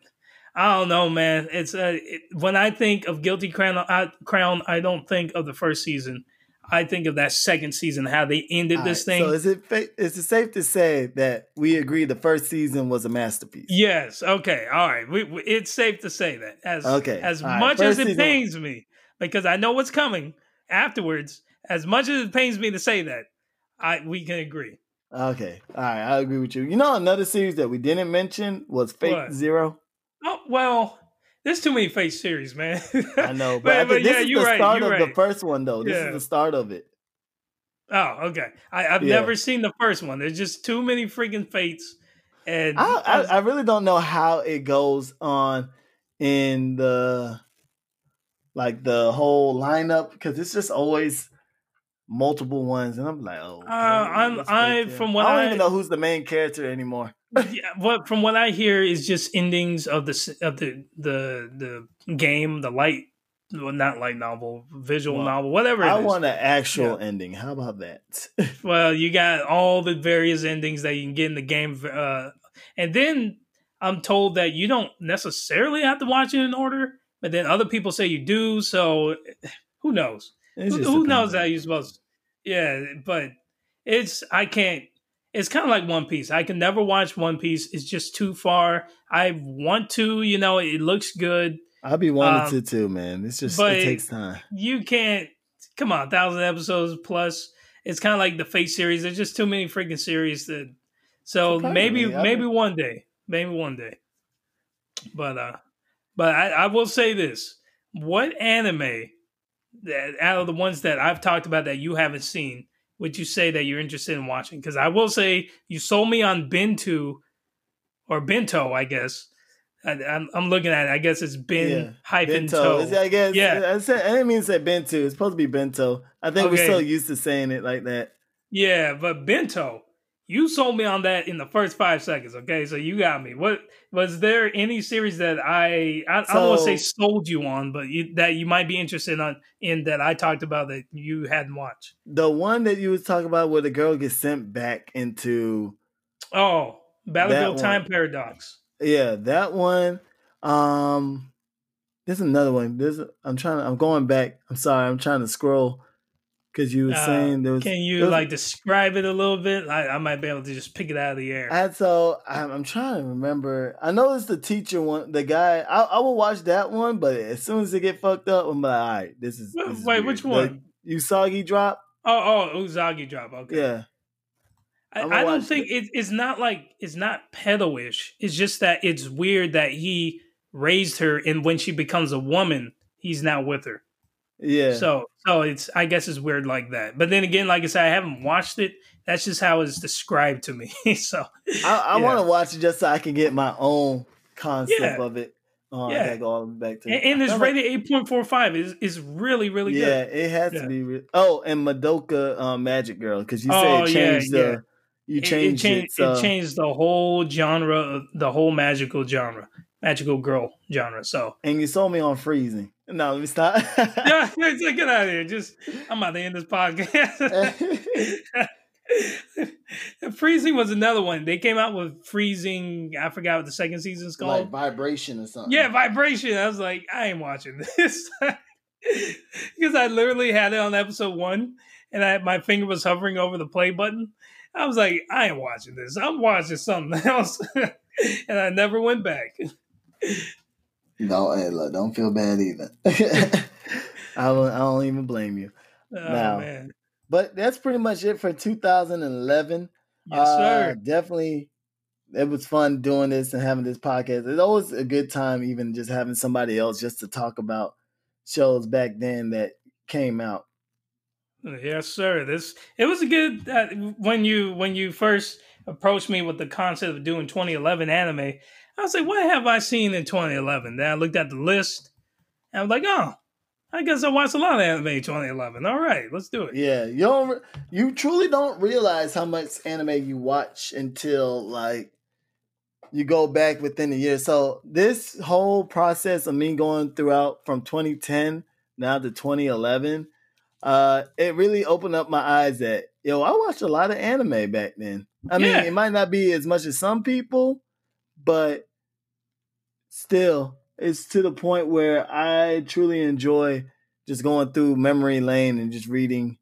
S3: I don't know, man. It's uh, it, when I think of Guilty Crown, I, Crown, I don't think of the first season. I think of that second season, how they ended
S2: All
S3: this
S2: right,
S3: thing.
S2: So is it fa- is it safe to say that we agree the first season was a masterpiece?
S3: yes. Okay. All right. We, we, it's safe to say that. As
S2: Okay,
S3: As
S2: all right,
S3: much as it
S2: season-
S3: pains me, because I know what's coming afterwards. As much as it pains me to say that, I we can agree.
S2: Okay, all right, I agree with you. You know, another series that we didn't mention was Fate
S3: What?
S2: Zero.
S3: Well, there's too many Fate series, man.
S2: I know, but, I think this
S3: yeah,
S2: is
S3: you're
S2: the
S3: right.
S2: start of
S3: right.
S2: the first one, though. This
S3: Yeah.
S2: is the start of it.
S3: Oh, okay. I, I've
S2: Yeah.
S3: never seen the first one. There's just too many freaking fates, and
S2: I, I, I really don't know how it goes on in the like the whole lineup because it's just always multiple ones, and I'm like, oh, okay,
S3: I'm- I- from what
S2: I don't
S3: I-
S2: even know who's the main character anymore.
S3: yeah, what from what I hear is just endings of the of the the the game, the light, well, not light novel, visual
S2: Well,
S3: novel, whatever. It
S2: I
S3: is.
S2: want an actual ending. How about that?
S3: Well, you got all the various endings that you can get in the game, uh, and then I'm told that you don't necessarily have to watch it in order, but then other people say you do. So who knows? Who, who knows how you're supposed to yeah but it's i can't it's kind of like one piece. I can never watch one piece. It's just too far. I want to you know it looks good.
S2: I'll be wanting
S3: Um,
S2: to too, man. It's just it takes time.
S3: you can't come on thousand episodes plus it's kind of like the Fate series. There's just too many freaking series that so maybe maybe one day maybe one day. But uh but I, I will say this. What anime that out of the ones that i've talked about that you haven't seen would you say that you're interested in watching because i will say you sold me on bento or bento i guess I, I'm, I'm looking at it i guess it's ben
S2: Yeah.
S3: hyphen
S2: Bento.
S3: toe
S2: I guess.
S3: Yeah.
S2: I, said, I didn't mean to say bento. It's supposed to be bento. I think
S3: Okay.
S2: we're so used to saying it like that.
S3: Yeah, but Bento, you sold me on that in the first five seconds. Okay, so you got me. What was there any series that I I, I don't want to say sold you on, but you, that you might be interested on in that I talked about that you hadn't watched?
S2: The one that you was talking about where the girl gets sent back into
S3: Oh, Battlefield Time
S2: one.
S3: Paradox.
S2: yeah, that one. Um there's another one. There's I'm trying I'm going back. I'm sorry, I'm trying to scroll because you were
S3: Uh,
S2: saying there was
S3: Can you
S2: was-
S3: like describe it a little bit? I, I might be able to just pick it out of the air.
S2: I so I'm, I'm trying to remember. I know it's the teacher one, the guy. I, I will watch that one, but as soon as it get fucked up, I'm like, all right, this is.
S3: Wait,
S2: this is
S3: wait,
S2: weird.
S3: which
S2: The
S3: one?
S2: Usagi drop.
S3: oh, oh, Usagi drop. Okay.
S2: Yeah,
S3: I,
S2: I'ma
S3: don't think it, it's not like it's not pedo-ish. It's just that it's weird that he raised her, and when she becomes a woman, he's now with her.
S2: Yeah.
S3: So, so it's I guess it's weird like that. But then again, like I said, I haven't watched it. That's just how it's described to me. so,
S2: I, I
S3: yeah.
S2: want to watch it just so I can get my own concept
S3: Yeah.
S2: of it. Oh,
S3: Yeah.
S2: I gotta go all the way back to.
S3: and, and it's rated eight point four five. is is really really
S2: yeah,
S3: good.
S2: Yeah, it has to be. Re- oh, and Madoka um, Magic Girl because you
S3: Oh,
S2: said
S3: yeah,
S2: changed
S3: yeah.
S2: the. You
S3: It-
S2: changed
S3: it,
S2: it.
S3: changed,
S2: so-
S3: it changed the whole genre, the whole magical genre, magical girl genre. So.
S2: and you sold me on freezing. No, let me stop.
S3: yeah, like, get out of here. Just I'm about to end this podcast. freezing was another one. They came out with freezing. I forgot what the second season's called.
S2: like vibration or something.
S3: yeah, vibration. I was like, I ain't watching this because I literally had it on episode one, and I my finger was hovering over the play button. I was like, I ain't watching this. I'm watching something else, and I never went back.
S2: Don't hey, look, don't feel bad either. I don't, I don't even blame you.
S3: Oh
S2: No.
S3: man,
S2: But that's pretty much it for 2011.
S3: yes
S2: Uh,
S3: sir.
S2: Definitely it was fun doing this and having this podcast. It's always a good time, even just having somebody else just to talk about shows back then that came out.
S3: Yes, sir. This it was a good uh, when you when you first approached me with the concept of doing 2011 anime. I was like, what have I seen in 2011? Then I looked at the list and I was like, oh, I guess I watched a lot of anime in 2011. All right, let's do it.
S2: Yeah, you don't you truly don't realize how much anime you watch until like you go back within a year. So this whole process of me going throughout from 2010 now to 2011, uh, it really opened up my eyes that yo, I watched a lot of anime back then. I mean, it might not be as much as some people, but still, it's to the point where I truly enjoy just going through memory lane and just reading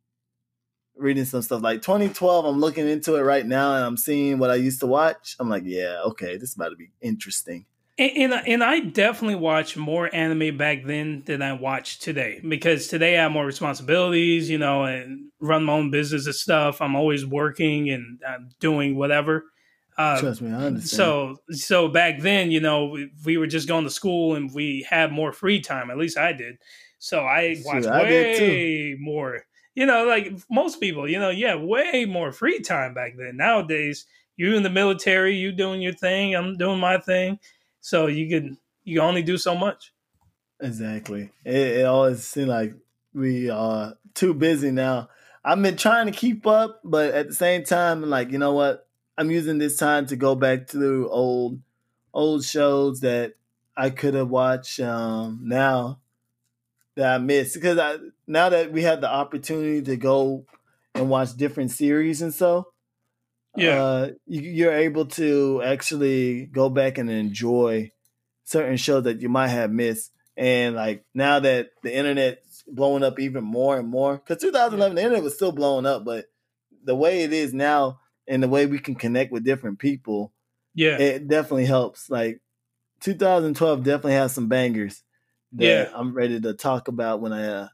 S2: reading some stuff like 2012 i'm looking into it right now and i'm seeing what i used to watch i'm like yeah okay this is about to be interesting
S3: And, and and I definitely watched more anime back then than I watch today because today I have more responsibilities, you know, and run my own business and stuff. I'm always working and I'm doing whatever. Uh,
S2: trust me i understand
S3: so so back then, you know, we, we were just going to school and we had more free time. At least I did. So I
S2: Shoot,
S3: watched
S2: I
S3: way more. You know, like most people, you know, yeah, way more free time back then. Nowadays, you're in the military, you doing your thing, I'm doing my thing. So you could you can only do so much.
S2: exactly it, it always seems like we are too busy now i've been trying to keep up but at the same time like you know what i'm using this time to go back through old old shows that i could have watched um now that i missed because i now that we have the opportunity to go and watch different series and so
S3: Yeah.
S2: uh, you, you're able to actually go back and enjoy certain shows that you might have missed. And like now that the internet's blowing up even more and more, because 2011 the internet was still blowing up, but the way it is now and the way we can connect with different people,
S3: Yeah.
S2: it definitely helps. Like 2012 definitely has some bangers that
S3: Yeah.
S2: I'm ready to talk about when I uh,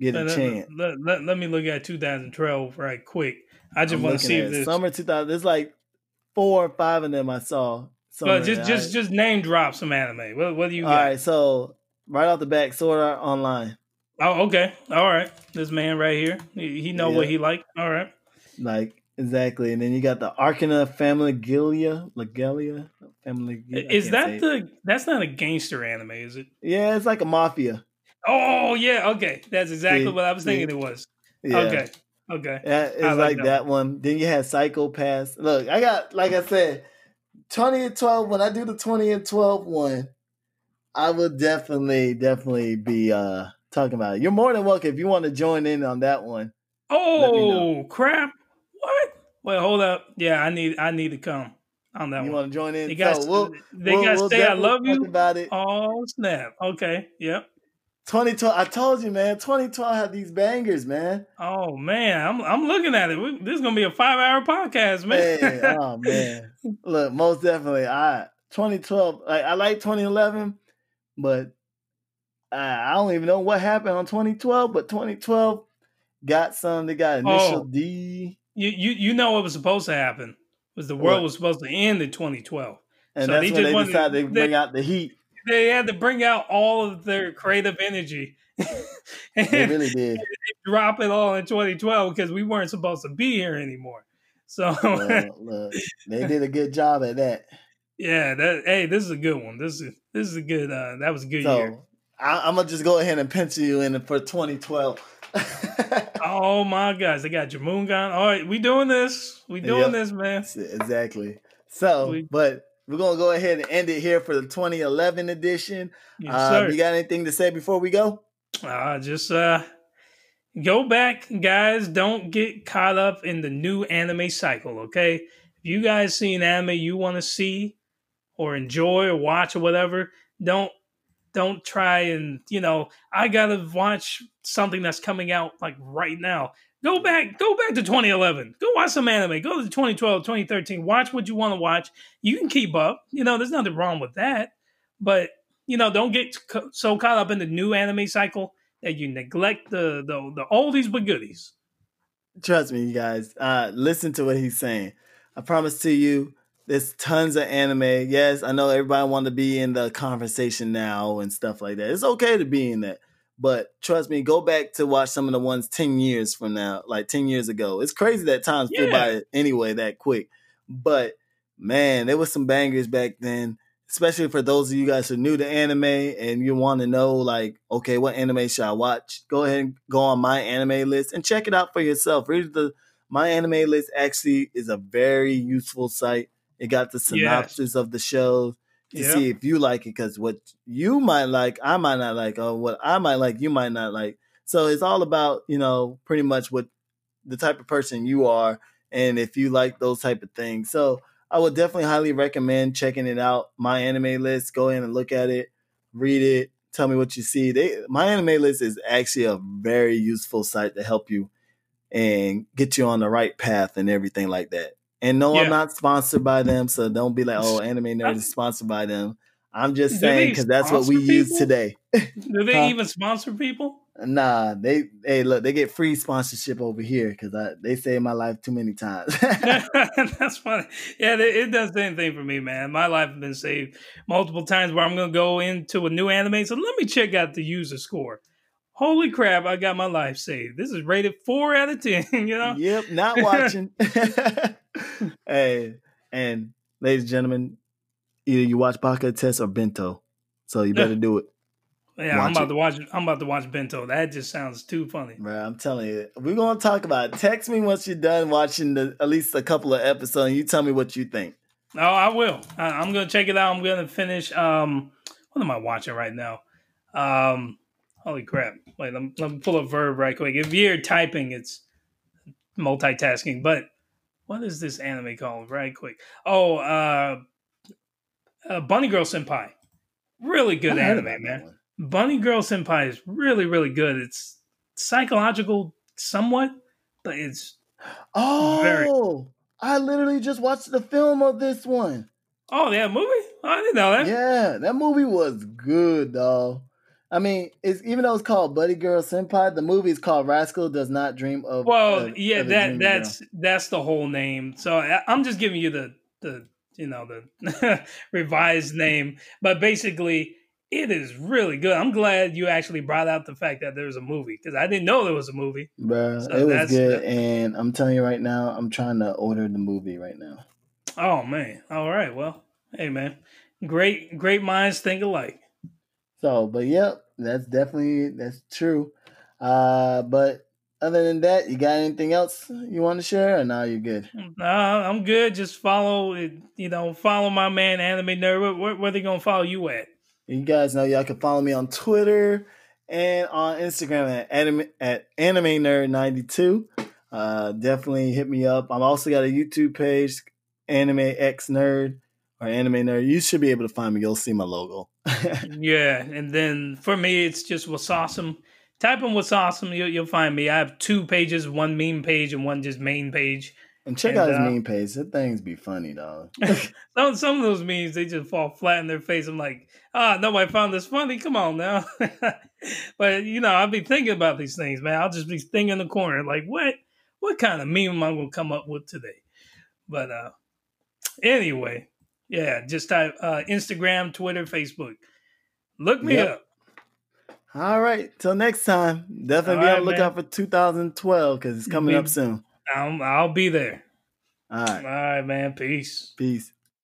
S2: get a chance.
S3: let, let- let me look at 2012 right quick. I just want to see if this.
S2: summer 2000. There's like four or five of them I saw. Somewhere.
S3: just just just name drop some anime. What, what do you
S2: All right, so right off the back, Sword Art Online.
S3: Oh, okay. All right. This man right here, he, he know what he like. All right.
S2: Like exactly, and then you got the Arcana Famiglia, Legalia Family.
S3: Is that
S2: say it.
S3: the? That's not a gangster anime, is it?
S2: Yeah, it's like a mafia.
S3: Oh yeah. Okay. That's exactly
S2: See,
S3: what I was thinking
S2: see.
S3: it was.
S2: Yeah.
S3: Okay. Okay.
S2: Yeah, it's like,
S3: like
S2: that,
S3: that
S2: one. Then you had Psycho-Pass. Look, I got like I said, twenty and twelve. When I do the twenty and 12 one, I will definitely, definitely be uh talking about it. You're more than welcome if you want to join in on that one.
S3: Oh crap! Wait, hold up. Yeah, I need I need to come on that
S2: You
S3: one.
S2: You want to join in?
S3: They got
S2: so we'll,
S3: they
S2: we'll-
S3: got
S2: we'll
S3: say I love you.
S2: about it.
S3: Oh snap! Okay. Yep.
S2: 2012. I told you, man. 2012 had these bangers, man.
S3: Oh man, I'm I'm looking at it. We, this is gonna be a five hour podcast, man.
S2: Man, oh man. Look, most definitely. I 2012. Like I like 2011, but I, I don't even know what happened on 2012. But 2012 got some. They got oh. initial
S3: Oh.
S2: D,
S3: you you you know what was supposed to happen was the world
S2: What?
S3: was supposed to end in 2012.
S2: and
S3: So
S2: that's
S3: they
S2: when
S3: just
S2: they decided to
S3: they-
S2: bring out the heat.
S3: They had to bring out all of their creative energy and
S2: They really did.
S3: drop it all in 2012 because we weren't supposed to be here anymore. So
S2: Well, look, they did a good job at that.
S3: yeah, that hey, this is a good one. This is this is a good. uh That was a good year.
S2: So I, I'm gonna just go ahead and pencil you in for 2012.
S3: Oh my gosh, they got Jormungand. All right, we doing this. We doing
S2: Yep.
S3: this, man.
S2: exactly. So,
S3: We-
S2: but we're gonna go ahead and end it here for the 2011 edition.
S3: Yes,
S2: uh, you got anything to say before we go?
S3: Uh, just uh, go back, guys. Don't get caught up in the new anime cycle. Okay, if you guys see an anime you want to see or enjoy or watch or whatever, don't don't try and you know I gotta watch something that's coming out like right now. Go back, go back to 2011. Go watch some anime. Go to 2012, 2013. Watch what you want to watch. You can keep up. You know, there's nothing wrong with that. But you know, don't get so caught up in the new anime cycle that you neglect the the, the oldies but goodies.
S2: Trust me, you guys. Uh, listen to what he's saying. I promise to you, there's tons of anime. Yes, I know everybody want to be in the conversation now and stuff like that. It's okay to be in that. But trust me, go back to watch some of the ones 10 years from now, like 10 years ago. It's crazy that times flew by anyway that quick. But man, there was some bangers back then, especially for those of you guys who are new to anime and you want to know, like, okay, what anime should I watch? Go ahead and go on my anime list and check it out for yourself. Read the my anime list actually is a very useful site. It got the synopsis of the shows to
S3: Yeah.
S2: see if you like it because what you might like, I might not like, or what I might like, you might not like. So it's all about, you know, pretty much what the type of person you are and if you like those type of things. So I would definitely highly recommend checking it out. My anime list, go in and look at it, read it, tell me what you see. They my anime list is actually a very useful site to help you and get you on the right path and everything like that. And no,
S3: Yeah.
S2: I'm not sponsored by them, so don't be like, "Oh, Anime Nerd is sponsored by them." I'm just saying because that's what we
S3: sponsor
S2: use today.
S3: Do they
S2: Huh?
S3: even sponsor people?
S2: Nah, they hey look, they get free sponsorship over here because they saved my life too many times.
S3: That's funny. Yeah, it, it does the same thing for me, man. My life has been saved multiple times where I'm going to go into a new anime. So let me check out the user score. Holy crap, I got my life saved. This is rated four out of 10, you know?
S2: yep, not watching. hey, and ladies and gentlemen, either you watch Baka Test or Ben-To, so you better do it.
S3: Yeah, I'm about
S2: it.
S3: to watch. I'm about to watch Ben-To. That just sounds too funny.
S2: Bro, I'm telling you, we're gonna talk about. It. Text me once you're done watching the at least a couple of episodes. and You tell me what you think.
S3: Oh, I will. I, I'm gonna check it out. I'm gonna finish. Um, what am I watching right now? Um, holy crap! Wait, let me, pull a verb right quick. If you're typing, it's multitasking. But what is this anime called? Right quick. Oh, uh, uh Bunny Girl Senpai. Really good anime, man. Bunny Girl Senpai is really, really good. It's psychological, somewhat, but it's
S2: Oh,
S3: Very.
S2: I literally just watched the film of this one.
S3: oh yeah, movie. I didn't know that.
S2: Yeah, that movie was good, dog. I mean, it's even though it's called Bunny Girl Senpai, the movie is called Rascal Does Not Dream of.
S3: Well,
S2: of-
S3: yeah,
S2: of
S3: that that's that's the whole name. So I, I'm just giving you the the you know the revised name, but basically it is really good. I'm glad you actually brought out the fact that there's a movie because I didn't know there was a movie.
S2: Bruh,
S3: So
S2: it was good,
S3: the-
S2: and I'm telling you right now, I'm trying to order the movie right now.
S3: Oh man! All right, well, hey man, great great minds think alike.
S2: So, but yep, that's definitely that's true. Uh, but other than that, you got anything else you want to share, or now you're good?
S3: Uh, I'm good. Just follow. You know, follow my man Anime Nerd. Where, where, where they gonna follow you at?
S2: You guys know y'all can follow me on Twitter and on Instagram at anime at anime nerd ninety two. Uh, definitely hit me up. I'm also got a YouTube page, Anime X Nerd or Anime Nerd. You should be able to find me. You'll see my logo.
S3: Yeah, and then for me, it's just what's awesome. Type in what's awesome, you'll, you'll find me. I have two pages, one meme page and one just main page.
S2: and check
S3: And,
S2: out his
S3: uh,
S2: meme page. That things be funny, dog.
S3: Some some of those memes they just fall flat in their face. I'm like, ah, nobody found this funny. Come on now. but you know, I'll be thinking about these things, man. I'll just be thinking in the corner, like, what what kind of meme am I gonna come up with today? But uh anyway, yeah, just type uh, Instagram, Twitter, Facebook. Look me
S2: Yep.
S3: up.
S2: All right, till next time. Definitely be
S3: All
S2: on the lookout for 2012 because it's coming
S3: Be-
S2: up soon.
S3: I'll, I'll be there.
S2: All
S3: All
S2: right,
S3: right, man. Peace.
S2: peace.